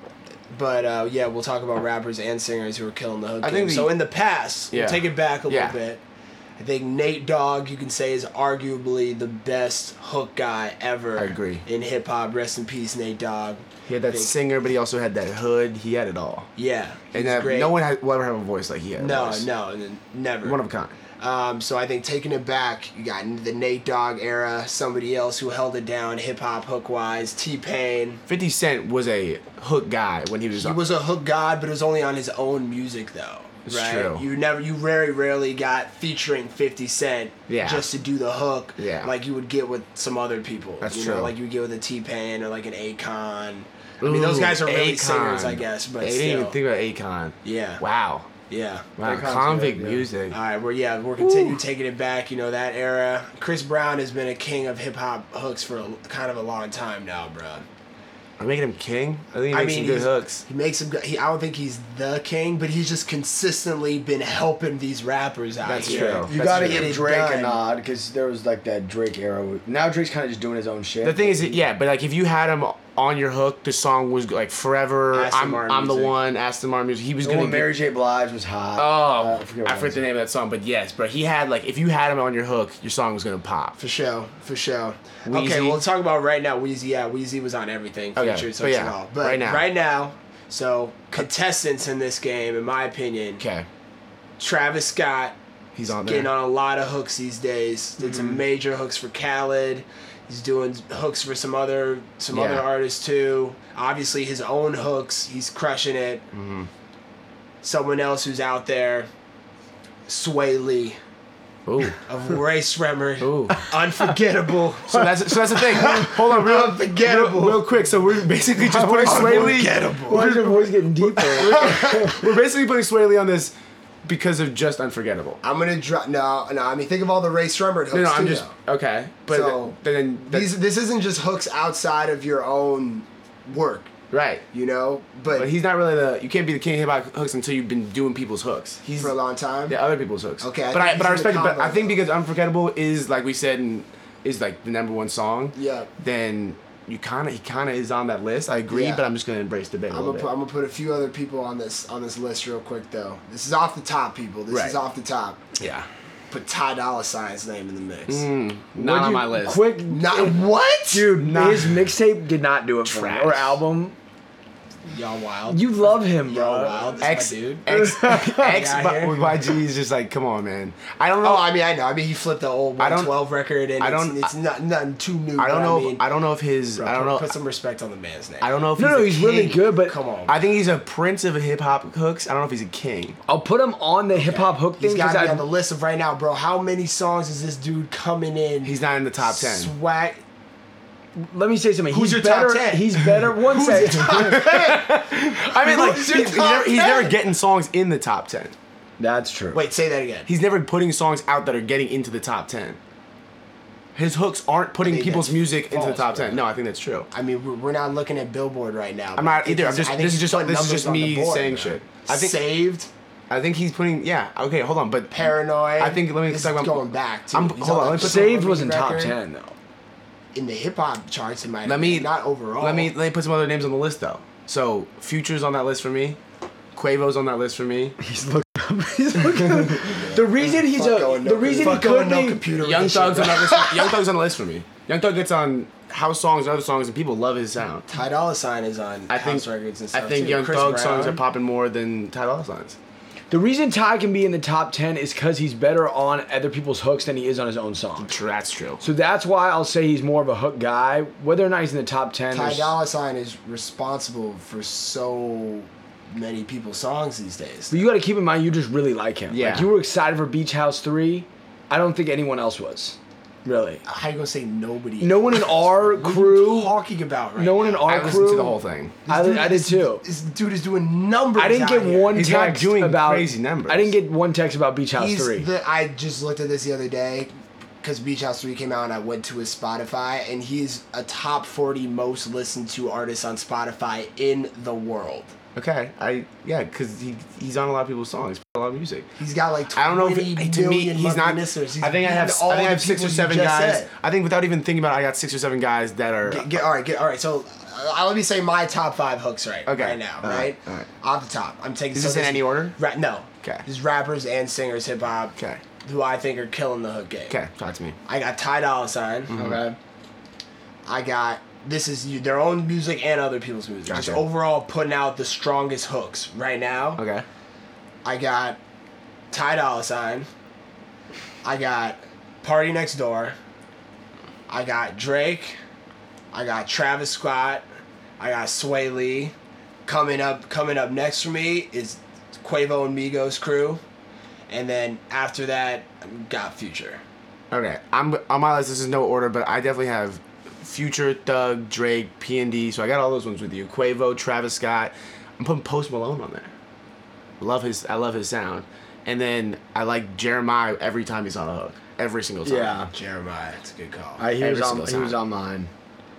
But uh, yeah, we'll talk about rappers and singers who are killing the hook. I think the- so in the past, Yeah. we'll take it back a Yeah. little bit. I think Nate Dogg, you can say, is arguably the best hook guy ever. I agree. In hip hop, rest in peace, Nate Dogg. He had that Think- singer, but he also had that hood. He had it all. Yeah, And great. no one had, will ever have a voice like he had. No, no, never. One of a kind. Um, so I think taking it back, you got the Nate Dogg era, somebody else who held it down hip hop hook wise, T Pain. 50 Cent was a hook guy when he was. He was a hook god, but it was only on his own music though. It's right? true. You never, you very rarely got featuring Fifty Cent. Yeah. Just to do the hook. Yeah. Like you would get with some other people. That's you true. Know, like you would get with a T Pain or like an Akon. I mean, those guys are really Akon. singers, I guess. But I still. didn't even think about Akon. yeah. Wow. Yeah. Wow. Akon's Convict good, yeah. music. All right, we're yeah, we're continuing taking it back. You know that era. Chris Brown has been a king of hip hop hooks for a, kind of a long time now, bro. I'm making him king? I think he I makes mean, some good hooks. He makes him. go- He, I don't think he's the king, but he's just consistently been helping these rappers out That's here. true. You gotta. Get give it Drake done. a nod because there was like that Drake era. Now Drake's kind of just doing his own shit. The thing is, that- yeah, but like if you had him on your hook, the song was like forever. Aston I'm, Martin I'm the music. one. Aston Martin music. He was the gonna one Mary J. Blige was hot. Oh, Uh, I forget forget, what it was. the name of that song, but yes, bro. He had like if you had him on your hook, your song was gonna pop. For sure, for sure. Weezy. Okay, well, let's talk about right now. Weezy, yeah, Weezy was on everything, Okay, featured, but yeah, all. But right now. right now, so contestants in this game, in my opinion, Okay, Travis Scott, he's on there. getting on a lot of hooks these days. Did Mm-hmm. some major hooks for Khaled. He's doing hooks for some other some other Yeah. artists too. Obviously, his own hooks, he's crushing it. Mm-hmm. Someone else who's out there, Swae Lee Ooh, of Rae Sremmurd, ooh. unforgettable. So that's so that's the thing. Hold on, real, Unforgettable. real, real quick. So we're basically just putting Swae Lee. Unforgettable. Why is your voice getting deeper? We're basically putting Swae Lee on this because of just unforgettable. I'm gonna drop. No, no. I mean, think of all the Rae Sremmurd hooks No, no, too. I'm just though. okay. But So, then then These, this isn't just hooks outside of your own work, right. you know. But, But he's not really the. You can't be the king of hip hop hooks until you've been doing people's hooks. He's for a long time. Yeah, other people's hooks. Okay, I but I but I he's in the respect it. But I think because Unforgettable is like we said, and is like the number one song. Yeah. Then you kind of he kind of is on that list. I agree, Yeah. but I'm just gonna embrace debate a I'm gonna, bit. put, I'm gonna put a few other people on this on this list real quick though. This is off the top, people. This Right. is off the top. yeah. Put Ty Dolla Sign's name in the mix. Mm, not on you- my list. Quick, Not what? dude. Nah. His mixtape did not do it for me. Trash. Or album. Y'all wild. You love him, Y'all bro. wild. This X my dude. X X out but with YG is just like, come on, man. I don't know. Oh, I mean, I know. I mean, he flipped the old I don't- 112 record, and I it's, don't- it's not nothing too new. I don't know. I, mean, if, I don't know if his. bro, I don't know. Put some respect on the man's name. I don't know if No, he's no, a he's really good, but Come on. I think he's a prince of hip hop hooks. I don't know if he's a king. I'll put him on the hip hop hook He's thing got to be I on the list of right now, bro. How many songs is this dude coming in? He's not in the top ten. Swag. Let me say something. Who's he's your top better. 10? He's better. One second. I mean, like Who's he's, your he's top never, he's 10? never getting songs in the top ten. That's true. Wait, say that again. He's never putting songs out that are getting into the top ten. His hooks aren't putting think people's that's music into the false, top bro. ten. No, I think that's true. I mean, we're, we're not looking at Billboard right now. I'm not either. I'm just. I think This is he's just. putting This is numbers just on the me board, saying shit. I think. saved, I think he's putting. Yeah. Okay. Hold on. But paranoid. I think. Let me this talk is about. going back. Too. I'm- He's hold on, let me put Saved was in top ten though. In the hip hop charts. It might Let me not overall. Let me let me put some other names on the list though. So Future's on that list for me. Quavo's on that list for me. He's looking up. He's looking up. The reason he's Fuck a going no- the reason he fuck going could no be computer Young Thug's on that list. Young Thug's on the list for me. Young Thug gets on house songs and other songs, and people love his sound. Ty Dolla Sign is on I think house records and I think too. Young Chris Thug Brown. songs are popping more than Ty Dolla Sign's. The reason Ty can be in the top ten is because he's better on other people's hooks than he is on his own song. True, that's true. So that's why I'll say he's more of a hook guy. Whether or not he's in the top ten, Ty there's- Dolla Sign is responsible for so many people's songs these days. but you got to keep in mind you just really like him. Yeah. Like you were excited for Beach House three. I don't think anyone else was. Really. How you gonna say nobody? No one in our What are you crew. talking about right No one in now? our I crew. listened to the whole thing. I, Dude, I did this- too. This dude is doing numbers. I didn't out get here. one He's not text doing about crazy numbers. I didn't get one text about Beach House He's three. the, I just looked at this the other day because Beach House 3 came out and I went to his Spotify and he's a top 40 most listened to artist on Spotify in the world. Okay, I yeah, because he he's on a lot of people's songs, a lot of music. He's got like 20 I don't know if it, to me he's not. listeners. He's I think I have all I think I have six or seven guys. said. I think without even thinking about it, I got six or seven guys that are. Get, get, all right, get, all right. So uh, let me say my top five hooks right, Okay, right now, all right, all right. Off the top, I'm taking. Is so this in any order? Ra- no. Okay. This is rappers and singers, hip hop. Okay. Who I think are killing the hook game. Okay, talk to me. I got Ty Dolla Sign. Mm-hmm. Okay. I got this is their own music and other people's music. Just overall putting out the strongest hooks right now. Okay. I got Ty Dolla Sign. I got PartyNextDoor. I got Drake. I got Travis Scott. I got Swae Lee. Coming up, coming up next for me is Quavo and Migos crew, and then after that, got Future. Okay, I'm on my list. This is no order, but I definitely have Future, Thug, Drake, P and D. So I got all those ones with you. Quavo, Travis Scott. I'm putting Post Malone on there. Love his. I love his sound. And then I like Jeremiah every time he's on a hook. Every single time. Yeah. Jeremiah, it's a good call. I, he Every was on. single He was time. on mine.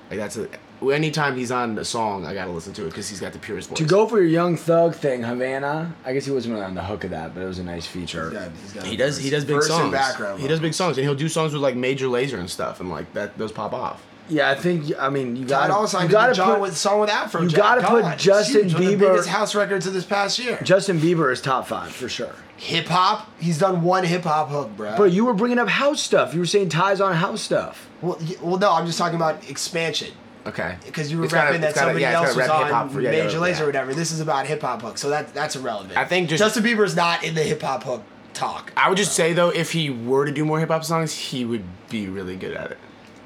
Like that's a. Anytime he's on a song, I gotta listen to it because he's got the purest voice. To go for your Young Thug thing, Havana. I guess he wasn't really on the hook of that, but it was a nice feature. He's got- he's got He a does. He does big verse and songs. background he does big songs, and he'll do songs with like Major Lazer and stuff, and like that. Those pop off. Yeah, I think. I mean, you got Dolla to Sign you got to John put with song with Afro. you gotta put Justin huge. One of the biggest house records of this past year. Justin Bieber is top five for sure. hip hop, he's done one hip hop hook, bro. Bro, you were bringing up house stuff. You were saying ties on house stuff. well, y- well, no, I'm just talking about expansion Okay. because you were It's gotta- rapping that it's gotta- somebody yeah, it's else gotta was rap on hip-hop for- yeah, yeah, Major Lazer yeah. or whatever. This is about hip hop hook, so that that's irrelevant. I think just- Justin Bieber's not in the hip hop hook talk. I would just say though, if he were to do more hip hop songs, he would be really good at it.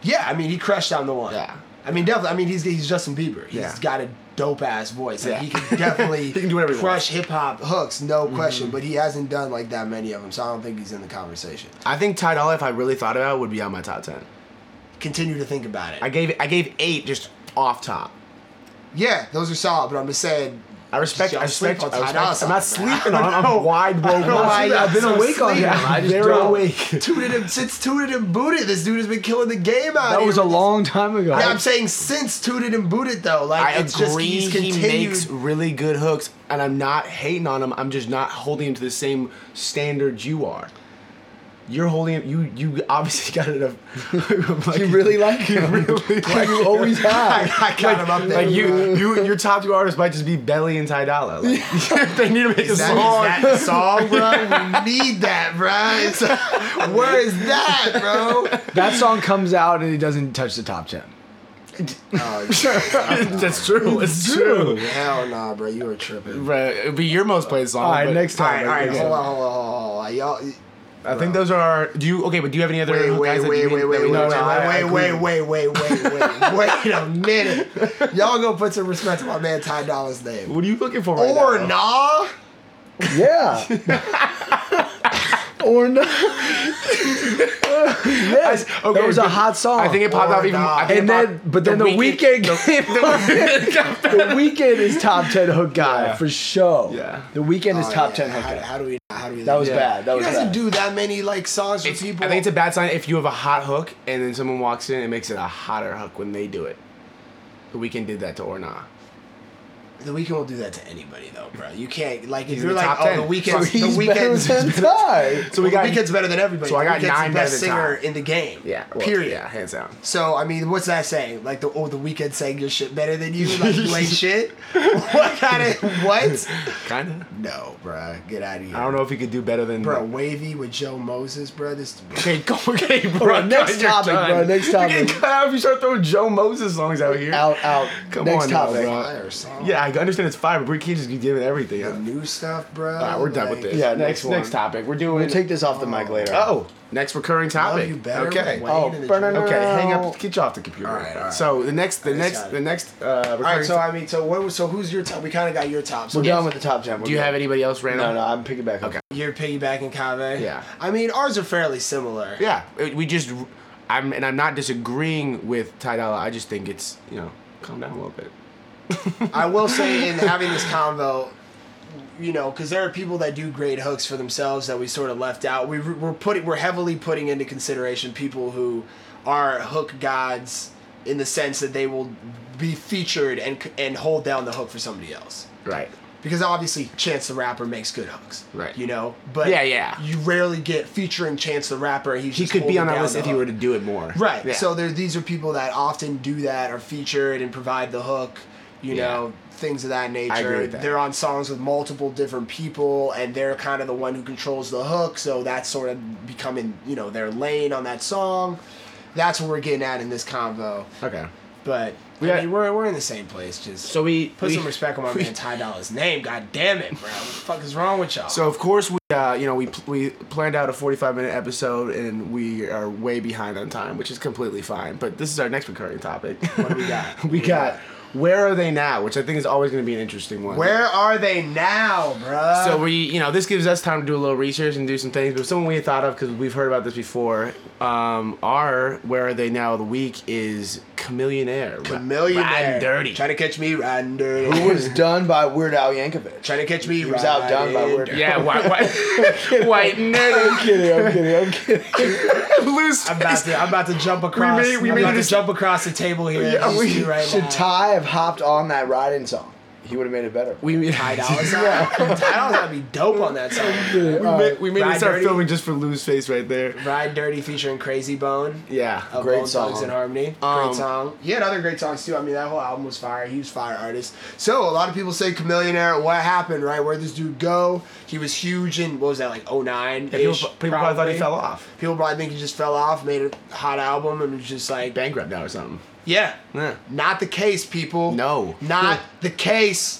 Yeah, I mean, he crushed on the one. Yeah. I mean, definitely. I mean, he's he's Justin Bieber. He's Yeah. got a dope ass voice. Like, Yeah. he can definitely He can do whatever crush hip hop hooks, no Mm-hmm. question. But he hasn't done like that many of them, so I don't think he's in the conversation. I think Ty Dolla, if I really thought about it, would be on my top ten. Continue to think about it. I gave I gave eight just off top. yeah, those are solid, but I'm just saying. I respect. I respect. I respect I'm not sleeping on him. I'm wide woke. I don't know why I've been so awake on sleepy. him. I just Very don't. awake. Tooted him since Tooted and Booted. This dude has been killing the game out That here was a long time ago. Yeah, I'm saying since Tooted and Booted though. Like I it's just agree. he's he makes really good hooks, and I'm not hating on him. I'm just not holding him to the same standard you are. You're holding him. You you obviously got it. Up, like, you really like him. like you always have. I got him up there. Like you, you, your top two artists might just be Belly and Ty Dolla. Like, they need to make a that, song. is that song, bro? We need that, bro. Where is that, bro? That song comes out and it doesn't touch the top ten. Oh, That's true. It's true. hell nah, bro. You were tripping. Right, it'd be your most played song. All right, next time. right, all right. Hold on, hold on, hold on, hold on. Y'all. I think those are our. Do you okay? But do you have any other Wait, guys wait, that wait, you wait, that wait, we wait, know? wait, No, I- I wait, wait, wait, wait, wait, wait, wait a minute. Y'all gonna put some respect to my man Ty Dolla's name. What are you looking for right Or now? nah? Yeah. or not. yes, okay, that was a hot song. I think it popped Or off even. more. I think and it then, popped- but then the, Weeknd, came on. the Weeknd is top ten hook guy Yeah. for sure. Yeah. the Weeknd is Oh, top yeah. ten hook How, guy. how do we? How do we? that was Yeah. bad. That He was doesn't bad. do that many like songs for people. I think it's a bad sign if you have a hot hook and then someone walks in and makes it a hotter hook when they do it. The Weeknd did that to or nah. The Weeknd will do that to anybody though, bro. You can't like if He's you're in the like, top oh, 10. the Weeknd, So he's the better Weeknd's than Ty. So we the got Weeknd's better than everybody. So I The got Weeknd's nine the better best than singer Ty. in the game. yeah. well, Period. Yeah, hands down. So I mean, what's that saying? Like the oh, the Weeknd saying your shit better than you, like you ain't shit. What kind of what? Kinda. No, bro, get out of here. I don't know if he could do better than bro. Wavy with Joe Moses, bro. This Okay, go okay, bro. Alright, next You're topic, done. bro, next You're getting topic. cut out if you start throwing Joe Moses songs out here. Out, out. Come Next on now, topic. bro. fire song. Yeah, I understand it's fire, but we can't just be giving everything The up. new stuff, bro. All right, we're done with this. Yeah, next next next topic. We're doing. We'll take this off the mic later. Oh, next recurring topic. you better okay. Oh, and the burn- Dream. Okay, hang up. Get you off the computer. All right, all right. So the next, the next, the next. Uh, All recurring right, so I mean, so what? was- So who's your top? We kind of got your top. So We're done with the top ten. We're do you good. have anybody else random? No, no, I'm picking back. Okay. You're piggybacking Kave. Yeah. I mean, ours are fairly similar. Yeah, we just. I'm and I'm not disagreeing with Ty Dolla. I just think it's you know calm down a little bit. I will say in having this convo, you know, because there are people that do great hooks for themselves that we sort of left out. We, we're putting, we're heavily putting into consideration people who are hook gods in the sense that they will be featured and and hold down the hook for somebody else. Right. Because obviously Chance the Rapper makes good hooks. Right. You know? But Yeah, yeah. you rarely get featuring Chance the Rapper. He's He just could be on that list if he were to do it more. Right. Yeah. So there, these are people that often do that, are featured and provide the hook. You Yeah. know, things of that nature. agree with that. They're on songs with multiple different people, and they're kind of the one who controls the hook. So that's sort of becoming, you know, their lane on that song. That's what we're getting at in this convo. okay. But We I got- mean, we're we're in the same place. Just So we put we- some respect on my we- man Ty Dolla's name. God damn it, bro. What the fuck is wrong with y'all? So of course we, uh, you know, we we planned out a 45 minute episode and we are way behind on time, which is completely fine. But this is our next recurring topic. What do we got? we got where are they now, which I think is always going to be an interesting one. where are they now, bruh? So we, you know, this gives us time to do a little research and do some things. But someone we had thought of because we've heard about this before. Um, our where are they now of the week is Chamillionaire. Ra- Chamillionaire. Riding dirty. Trying to catch me riding dirty. Who was done by Weird Al Yankovic? Trying to catch me He was riding outdone by Weird Al. Yeah, white, white, white nerdy. I'm kidding. I'm kidding. I'm kidding. Loose. I'm about to, I'm about to jump across. made- we I'm made about to jump across the table here. Yeah, we- right Should now. Ty have hopped on that riding song? He would have made it better. We made Ty Dolla Sign. Ty Dolla Sign be dope on that song. we made, we made Ride it start Dirty. filming just for Lou's face right there. Ride Dirty featuring Krayzie Bone. Yeah. Of Great Bone Thugs song. and Harmony. Um, great song. He had other great songs too. I mean, that whole album was fire. He was fire artist. So a lot of people say Chamillionaire. What happened? Right? Where'd this dude go? He was huge in what was that like 09 Yeah, people, people probably thought he fell off. People probably think he just fell off, made a hot album, and was just like, Bankrupt now or something. Yeah. Yeah. Not the case, people. No. Not the case.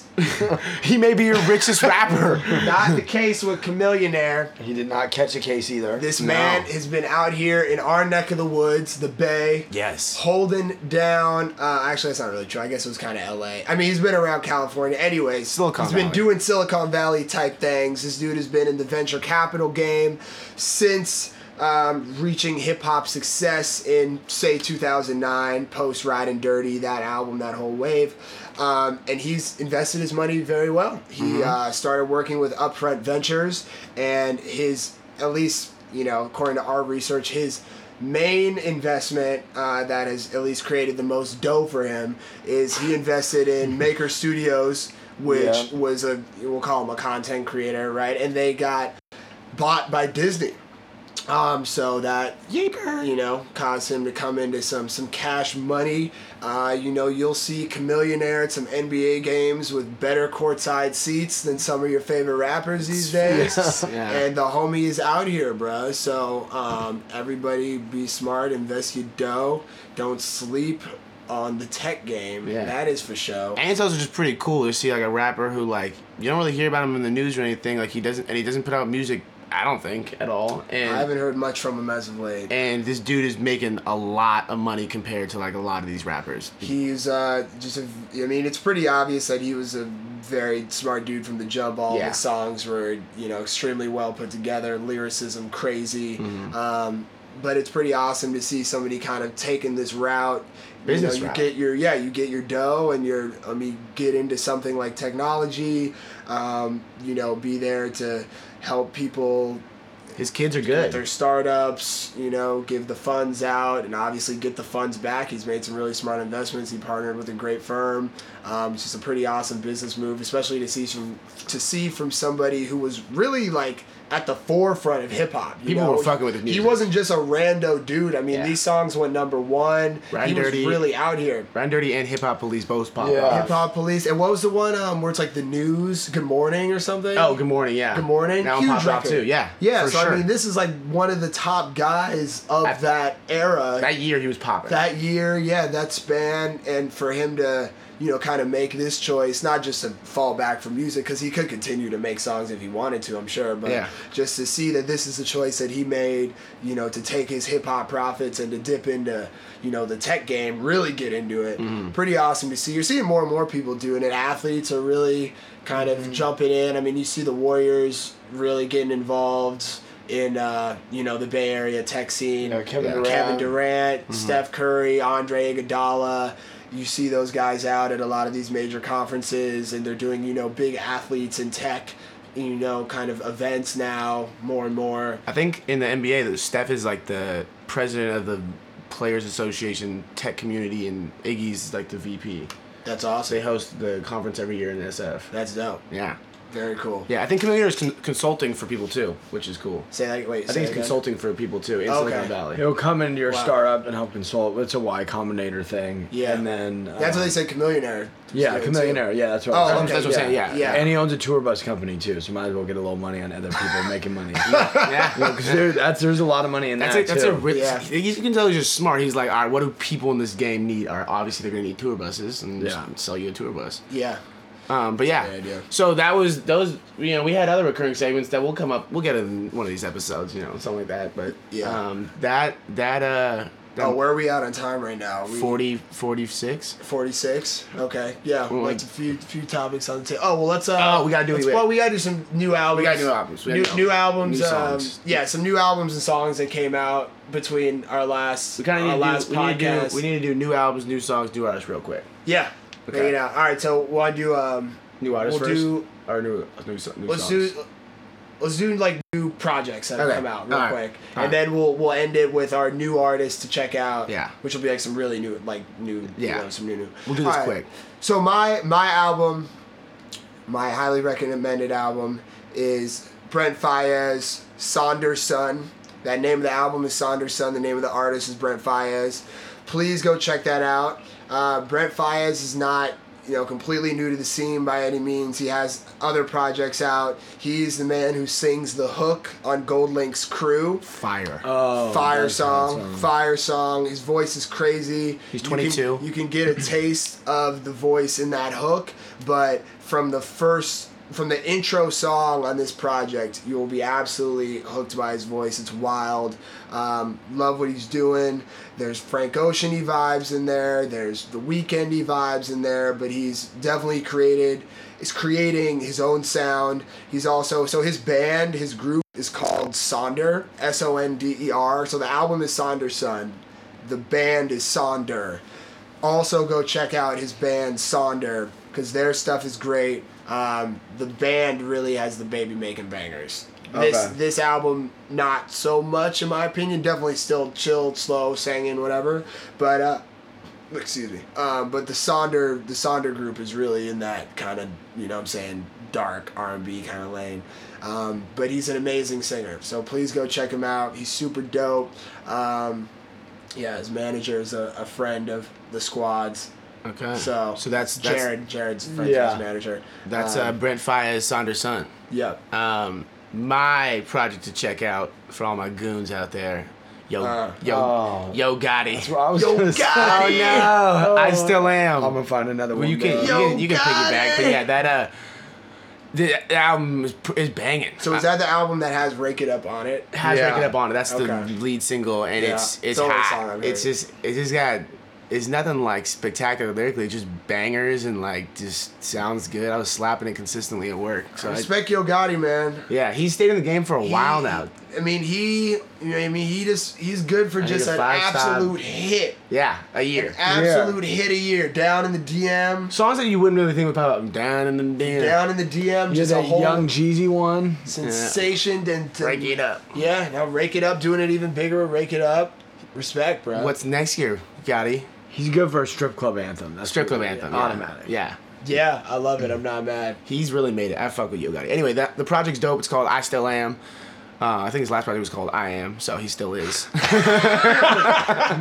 He may be your richest rapper. Not the case with Chamillionaire. He did not catch a case either. This No. man has been out here in our neck of the woods, the Bay. Yes. Holding down. Uh, actually, that's not really true. I guess it was kind of L.A. I mean, he's been around California. Anyways, Silicon he's been doing Silicon Valley type things. This dude has been in the venture capital game since um, reaching hip hop success in say 2009, post Ride and Dirty, that album, that whole wave. Um, and he's invested his money very well. He Mm-hmm. uh, started working with Upfront Ventures, and his at least you know according to our research, his main investment uh, that has at least created the most dough for him is he invested in Maker Studios, which Yeah. was a we'll call him a content creator, right? And they got bought by Disney. Um, so that Yeeper. you know caused him to come into some some cash money. Uh, you know you'll see Chamillionaire at some NBA games with better courtside seats than some of your favorite rappers these days. Yeah. And the homie is out here, bro. So um, everybody be smart, invest your dough, don't sleep on the tech game. Yeah. That is for show. And it's also just pretty cool to see like a rapper who like you don't really hear about him in the news or anything. Like he doesn't and he doesn't put out music I don't think at all. And I haven't heard much from him as of late. and this dude is making a lot of money compared to like a lot of these rappers. He's uh, just a. I mean, it's pretty obvious that he was a very smart dude from the jump. All Yeah. his songs were, you know, extremely well put together, lyricism crazy. Mm-hmm. Um, but it's pretty awesome to see somebody kind of taking this route. Business you know, route. you get your yeah, you get your dough, and you're. I mean, get into something like technology. Um, you know, be there to help people His kids are good. their startups, you know, give the funds out and obviously get the funds back. He's made some really smart investments. He partnered with a great firm. Um, it's just a pretty awesome business move, especially to see from to see from somebody who was really like at the forefront of hip hop. People know? were fucking with his He wasn't just a rando dude. I mean, Yeah. these songs went number one. Ride he Dirty. was really out here. Run Dirty and Hip Hop Police both pop Yeah. off. Hip Hop Police, and what was the one um, where it's like the news, Good Morning or something? Oh, good morning. Yeah. Good morning. Now Huge I'm popped off record. too. Yeah. Yeah, For so sure. I mean, this is like one of the top guys of At- that era. that year he was popping. that year, yeah, that span, and for him to, you know, kind of make this choice, not just to fall back from music, because he could continue to make songs if he wanted to, I'm sure, but Yeah. just to see that this is a choice that he made, you know, to take his hip hop profits and to dip into, you know, the tech game, really get into it. Mm-hmm. Pretty awesome to see. You're seeing more and more people doing it. Athletes are really kind of Mm-hmm. jumping in. I mean, you see the Warriors really getting involved in uh, you know the Bay Area tech scene. Yeah, Kevin Yeah, Durant. Kevin Durant, Mm-hmm. Steph Curry, Andre Iguodala. You see those guys out at a lot of these major conferences, and they're doing you know big athletes in tech, you know, kind of events now more and more. I think in the NBA, Steph is like the president of the Players Association tech community, and Iggy's like the VP. That's awesome. They host the conference every year in SF. That's dope. Yeah. Very cool. Yeah, I think Chameleon is con- consulting for people too, which is cool. Say that. Wait. I say think he's that again. consulting for people too in Okay. Silicon Valley. He'll come into your Wow. startup and help consult. It's a Y Combinator thing. Yeah. And then uh, That's what they said. Chamillionaire. Yeah, was Chamillionaire. Yeah, that's what. Oh, I'm okay. That's what I'm saying, yeah. Yeah. And he owns a tour bus company too, so might as well get a little money on other people making money. Yeah. Because dude, that's there's a lot of money in That's that a, that's too. a rich. Yeah. You can tell he's just smart. He's like, all right, what do people in this game need? Are obviously they're gonna need tour buses, and just sell you a tour bus. Yeah. Um, but yeah, idea. so that was those. You know, we had other recurring segments that will come up. We'll get in one of these episodes. You know, something like that. But Yeah. um, that that uh, that Oh, where are we at on time right now? We, 40, 46? 46. Okay. Yeah. Well, Let's like- a few few topics on the table. Oh well, let's. Uh, Oh, we gotta do- Well, we gotta do some new albums. We gotta do albums. We New, new albums. new um, yeah, some new albums and songs that came out between our last We kind of our last do, we need podcast. do. We need to do new albums, new songs, new artists, real quick. yeah. Okay. Okay. All right. So we'll do um. New artists We'll first, do- or new new, new Let's songs. do. Let's do like new projects that have Okay. come out real All right. quick, and right. then we'll we'll end it with our new artists to check out. Yeah. which will be like some really new, like new, Yeah. you know, some new new. We'll do this All right. quick. So my my album, my highly recommended album is Brent Faiyaz, Sonder Son. That name of the album is Sonder Son. The name of the artist is Brent Faiyaz. Please go check that out. Uh, Brent Faiyaz is not you know completely new to the scene by any means. He has other projects out. He's the man who sings the hook on GoldLink's Crew Fire. Oh, fire that's a good song, fire song. His voice is crazy. He's You can- 22. You can, get a taste of the voice in that hook, but from the first, from the intro song on this project, you will be absolutely hooked by his voice. It's wild. Um, love what he's doing. There's Frank Oceany vibes in there. There's the Weekendy vibes in there, but he's definitely created. Is creating his own sound. He's also so his band, his group is called Sonder, S O N D E R. So the album is Sonder Son. The band is Sonder. Also, go check out his band Sonder because their stuff is great. Um, the band really has the baby making bangers. This Okay. this album not so much in my opinion. Definitely still chilled, slow, singing, whatever. But uh, excuse me. Um, but the Sonder the Sonder group is really in that kind of you know what I'm saying dark R and B kind of lane. Um, but he's an amazing singer, so please go check him out. He's super dope. Um, yeah, his manager is a, a friend of the squads. Okay. So so that's that's Jared. Jared's friend Yeah. manager. that's uh, Um, Brent Faiyaz, Sonder Son. Yep. Um, my project to check out for all my goons out there. Yo, Uh, yo, oh. yo, Gotti. That's what I was Yo, gonna say. Oh, no, I Oh. still am. I'm gonna find another well, one. you can, you bro. Yo, can, you can piggyback, but Gotti! yeah, that uh, The album is, pr- is banging. So is that the album that has "Rake It Up" on it? has Yeah. Break It Up on it. That's the lead single, and Yeah. it's It's it's the hot. song I've It's just it's just got it's nothing like spectacular lyrically, just bangers and like just sounds good. I was slapping it consistently at work. So I, Respect Yo Gotti, man. yeah, he's stayed in the game for a while now. I mean, he. You know, I mean, he just he's good for I just an a five-star- absolute hit, Yeah, a year. absolute hit a year. Down in the DM, Songs that you wouldn't really think would pop up. Down in the DM. down in the DM, You just that a whole young Jeezy one. sensation. And to, Break it up. Yeah, now rake it up, doing it even bigger. Rake it up. Respect, bro. What's next year, Gotti? He's good for a strip club anthem. That's Strip club anthem. yeah. Automatic. Yeah. Yeah, I love it. I'm not mad. He's really made it. I fuck with Yo Gotti. Anyway, that the project's dope. It's called I Still Am. Uh, I think his last project was called I Am, so he still is.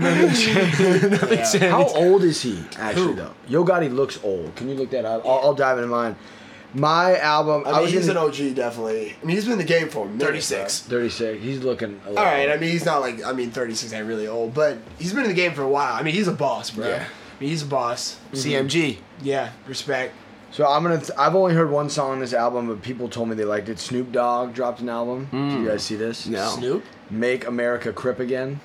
Nothing changed. How old is he actually Who? though? Yo Gotti looks old. Can you look that up? I'll, I'll dive into mine. My album. I mean, was he's gonna- an OG, definitely. I mean, he's been in the game for a minute, 36. 36. He's looking. A All right, older. I mean, he's not like I mean, 36 ain't really old, but he's been in the game for a while. I mean, he's a boss, bro. Yeah. I mean, he's a boss. Mm-hmm. CMG. Yeah, respect. So I'm gonna. Th- I've only heard one song on this album, but people told me they liked it. Snoop Dogg dropped an album. Mm. Do you guys see this? No. Snoop. Make America Crip Again.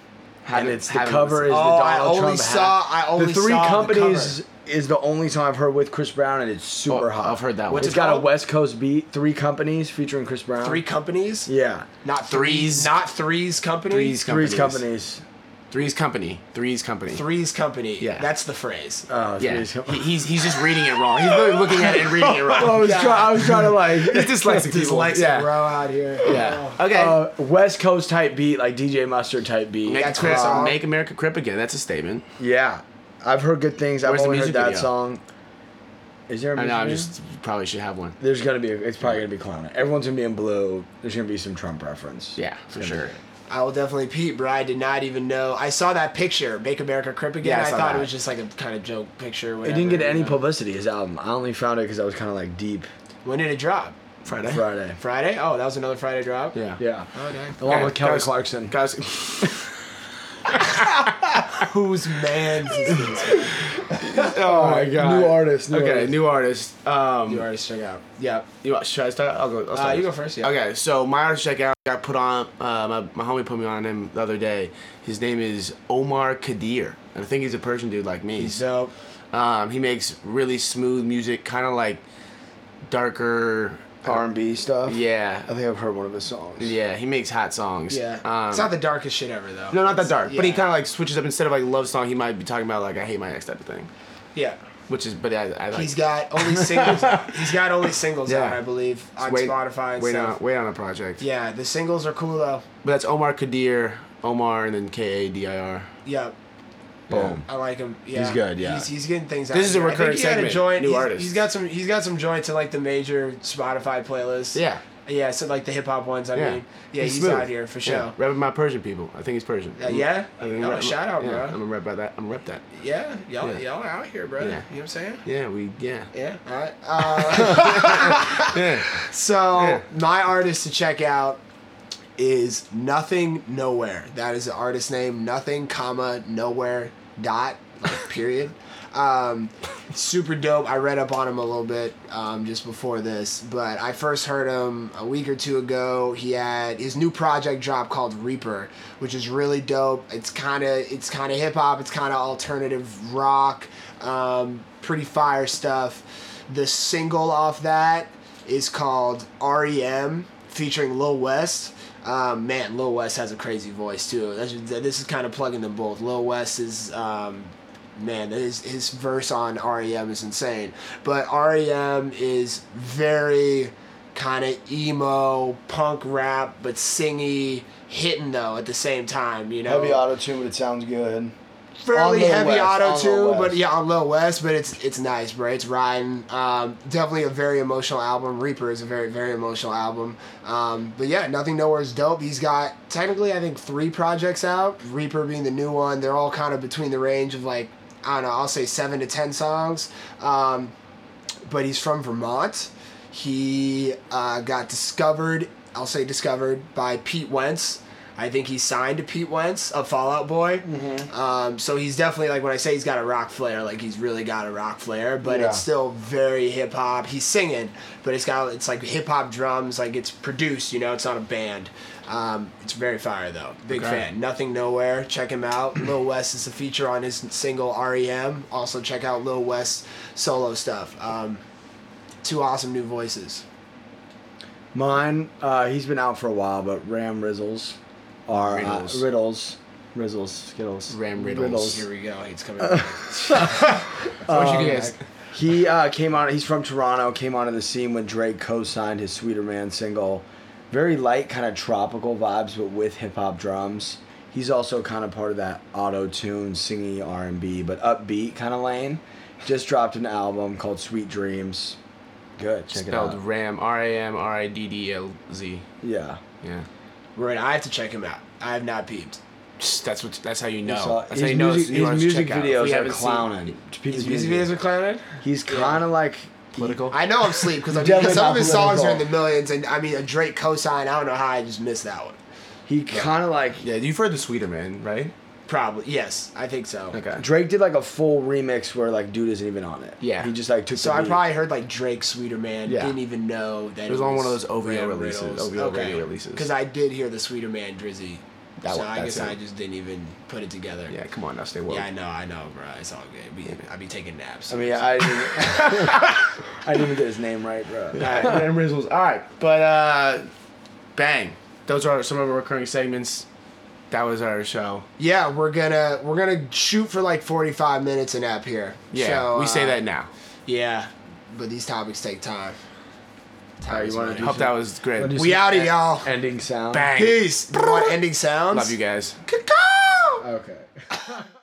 Haven't- and it's the cover is listened. the Oh, I only Trump saw- hat. I only saw. the three saw the companies is the only song I've heard with Chris Brown, and it's super Oh, hot. I've heard that What's one. It's it got a? West Coast beat. Three companies featuring Chris Brown. Three companies. Yeah. Not Threes. threes. Not threes company. Threes Three's companies. companies. Three's Company. Three's Company. Threes company. Yeah. That's the phrase. Oh, Yeah. Three's He, he's, he's just reading it wrong. He's literally looking at it and reading it wrong. I wrong. was, try- I was trying to like. He's dyslexic. people. Dyslexic Yeah. bro out here. Yeah. Oh. Okay. Uh, West Coast type beat, like DJ Mustard type beat. make, that's Chris, make America Crip again. That's a statement. Yeah, I've heard good things. Where's I've only heard that video? song. Is there a I music know. I'm video? just probably should have one. There's gonna be. A, it's probably gonna be clown. Everyone's gonna be in blue. There's gonna be some Trump reference. Yeah, for sure. I will definitely peep, bro. I did not even know. I saw that picture, Make America Crip Again. Yeah, I I, thought that. it was just like a kind of joke picture. It didn't get any know. publicity. His album. I only found it because I was kind of like deep. When did it drop? Friday. Friday. Friday? Oh, that was another Friday drop. Yeah. Yeah. Oh, dang. Along Okay, with Kelly guys- Clarkson. Guys, Whose man's is this? oh my god. New artist. New okay, artist. new artist. Um, You already check out. Yep. you want, should I start? I'll go. I'll Uh, start. you go first. Yeah. Okay, so my artist check out got put on. Uh, my, my homie put me on him the other day. His name is Omar Kadir, and I think he's a Persian dude like me. So, Um, he makes really smooth music, kind of like darker. R&B stuff. Yeah, I think I've heard one of his songs. yeah. He makes hot songs. yeah. Um, it's not the darkest shit ever, though. no, not that dark, but he kind of like switches up instead of like love song. He might be talking about like I hate my ex type of thing, Yeah. which is but I, I like. He's got only singles. he's got only singles Yeah. out, I believe, on wait, Spotify and wait stuff. on wait on a project. Yeah, the singles are cool though. But that's Omar Kadir, Omar, and then K A D I R. Yeah, Boom. I like him. Yeah, He's good, yeah. he's, he's getting things. out This is a here. I think recurring he had segment, A joint. new he's, artist. He's got some. He's got some joints in like the major Spotify playlists. Yeah. Yeah, so like the hip hop ones. I Yeah. mean, yeah, He's he's, out here for sure. Yeah, repping my Persian people. I think he's Persian. Uh, yeah? I think Oh, rep- shout out, yeah, bro. I'm gonna rep by that. I'm gonna rep that. Yeah, y'all, Yeah. y'all are out here, bro. Yeah. You know what I'm saying? Yeah, we yeah. Yeah. All right. Uh, Yeah. so Yeah. my artist to check out is Nothing Nowhere. That is the artist name. Nothing, comma nowhere dot like, period. Um, super dope. I read up on him a little bit um, just before this, but I first heard him a week or two ago. He had his new project drop called Reaper, which is really dope. It's kind of it's kind of hip hop. It's kind of alternative rock. Um, pretty fire stuff. The single off that is called REM, featuring Lil West. Um, man, Lil West has a crazy voice too. That's this is kind of plugging them both. Lil West is, um, man, his his verse on REM is insane. But REM is very kind of emo punk rap, but singy, hitting though at the same time. You know, Heavy auto tune, but it sounds good. Fairly heavy West, auto tune, but yeah, on Lil West, but it's it's nice, bro. It's riding. Um, definitely a very emotional album. Reaper is a very very emotional album. Um, but yeah, Nothing Nowhere is dope. He's got technically I think three projects out. Reaper being the new one. They're all kind of between the range of like I don't know. I'll say seven to ten songs. Um, but he's from Vermont. He uh, got discovered, I'll say discovered, by Pete Wentz. I think he signed to Pete Wentz, a Fall Out Boy. Mm-hmm. Um, so he's definitely like when I say he's got a rock flair, like he's really got a rock flair, but Yeah. it's still very hip hop. He's singing, but it's got it's like hip hop drums, like it's produced. You know, it's not a band. Um, it's very fire though. Big Okay. fan. Nothing Nowhere. Check him out. Lil West is a feature on his single REM. Also check out Lil West solo stuff. Um, two awesome new voices. Mine, uh, he's been out for a while, but Ram Rizzles are Riddles. Uh, Riddles, Rizzles, Skittles, Ram Riddles. Here we go. It's coming. What you guys? He uh, came on. He's from Toronto. Came onto the scene when Drake co-signed his Sweeterman single. Very light, kind of tropical vibes, but with hip hop drums. He's also kind of part of that auto tune, singing R and B, but upbeat kind of lane. Just dropped an album called Sweet Dreams. Good, check Spelled it out. Ram R A M R I D D L Z. Yeah. Yeah. Right. I have to check him out. I have not peeped. That's what. That's how you know. So that's his how you know. music, it's- his music check out. If videos are clowning. His music videos are clowning. He's kind of like Political. I know I'm sleep because I mean, Definitely some not of his songs are in the political. millions, and I mean a Drake cosign. I don't know how I just missed that one. he kind of like yeah, you've heard the Sweeterman, right? Probably yes, I think so. Okay. Drake did like a full remix where like dude isn't even on it. Yeah. He just like took. So the I beat. probably heard like Drake Sweeterman. Yeah. Didn't even know that It was on one of those OVO Ram releases, Riddles. OVO radio releases. Because I did hear the Sweeterman Drizzy. That so one- I guess it. I just didn't even put it together. Yeah, come on now, stay woke. Yeah, I know, I know, bro. It's all good. Be, I be taking naps. I mean, I didn't, I didn't even get his name right, bro. All right, Ram Rizzles. All right, but uh, bang. Those are some of our recurring segments. That was our show. Yeah, we're gonna we're gonna shoot for like forty five minutes and up here. Yeah, so, we uh, say that uh, now. Yeah, but these topics take time. How you want to Hope that was great. We out of y'all. Ending sound. Bang. Peace. You want ending sounds? Love you guys. Ka-ka! Okay.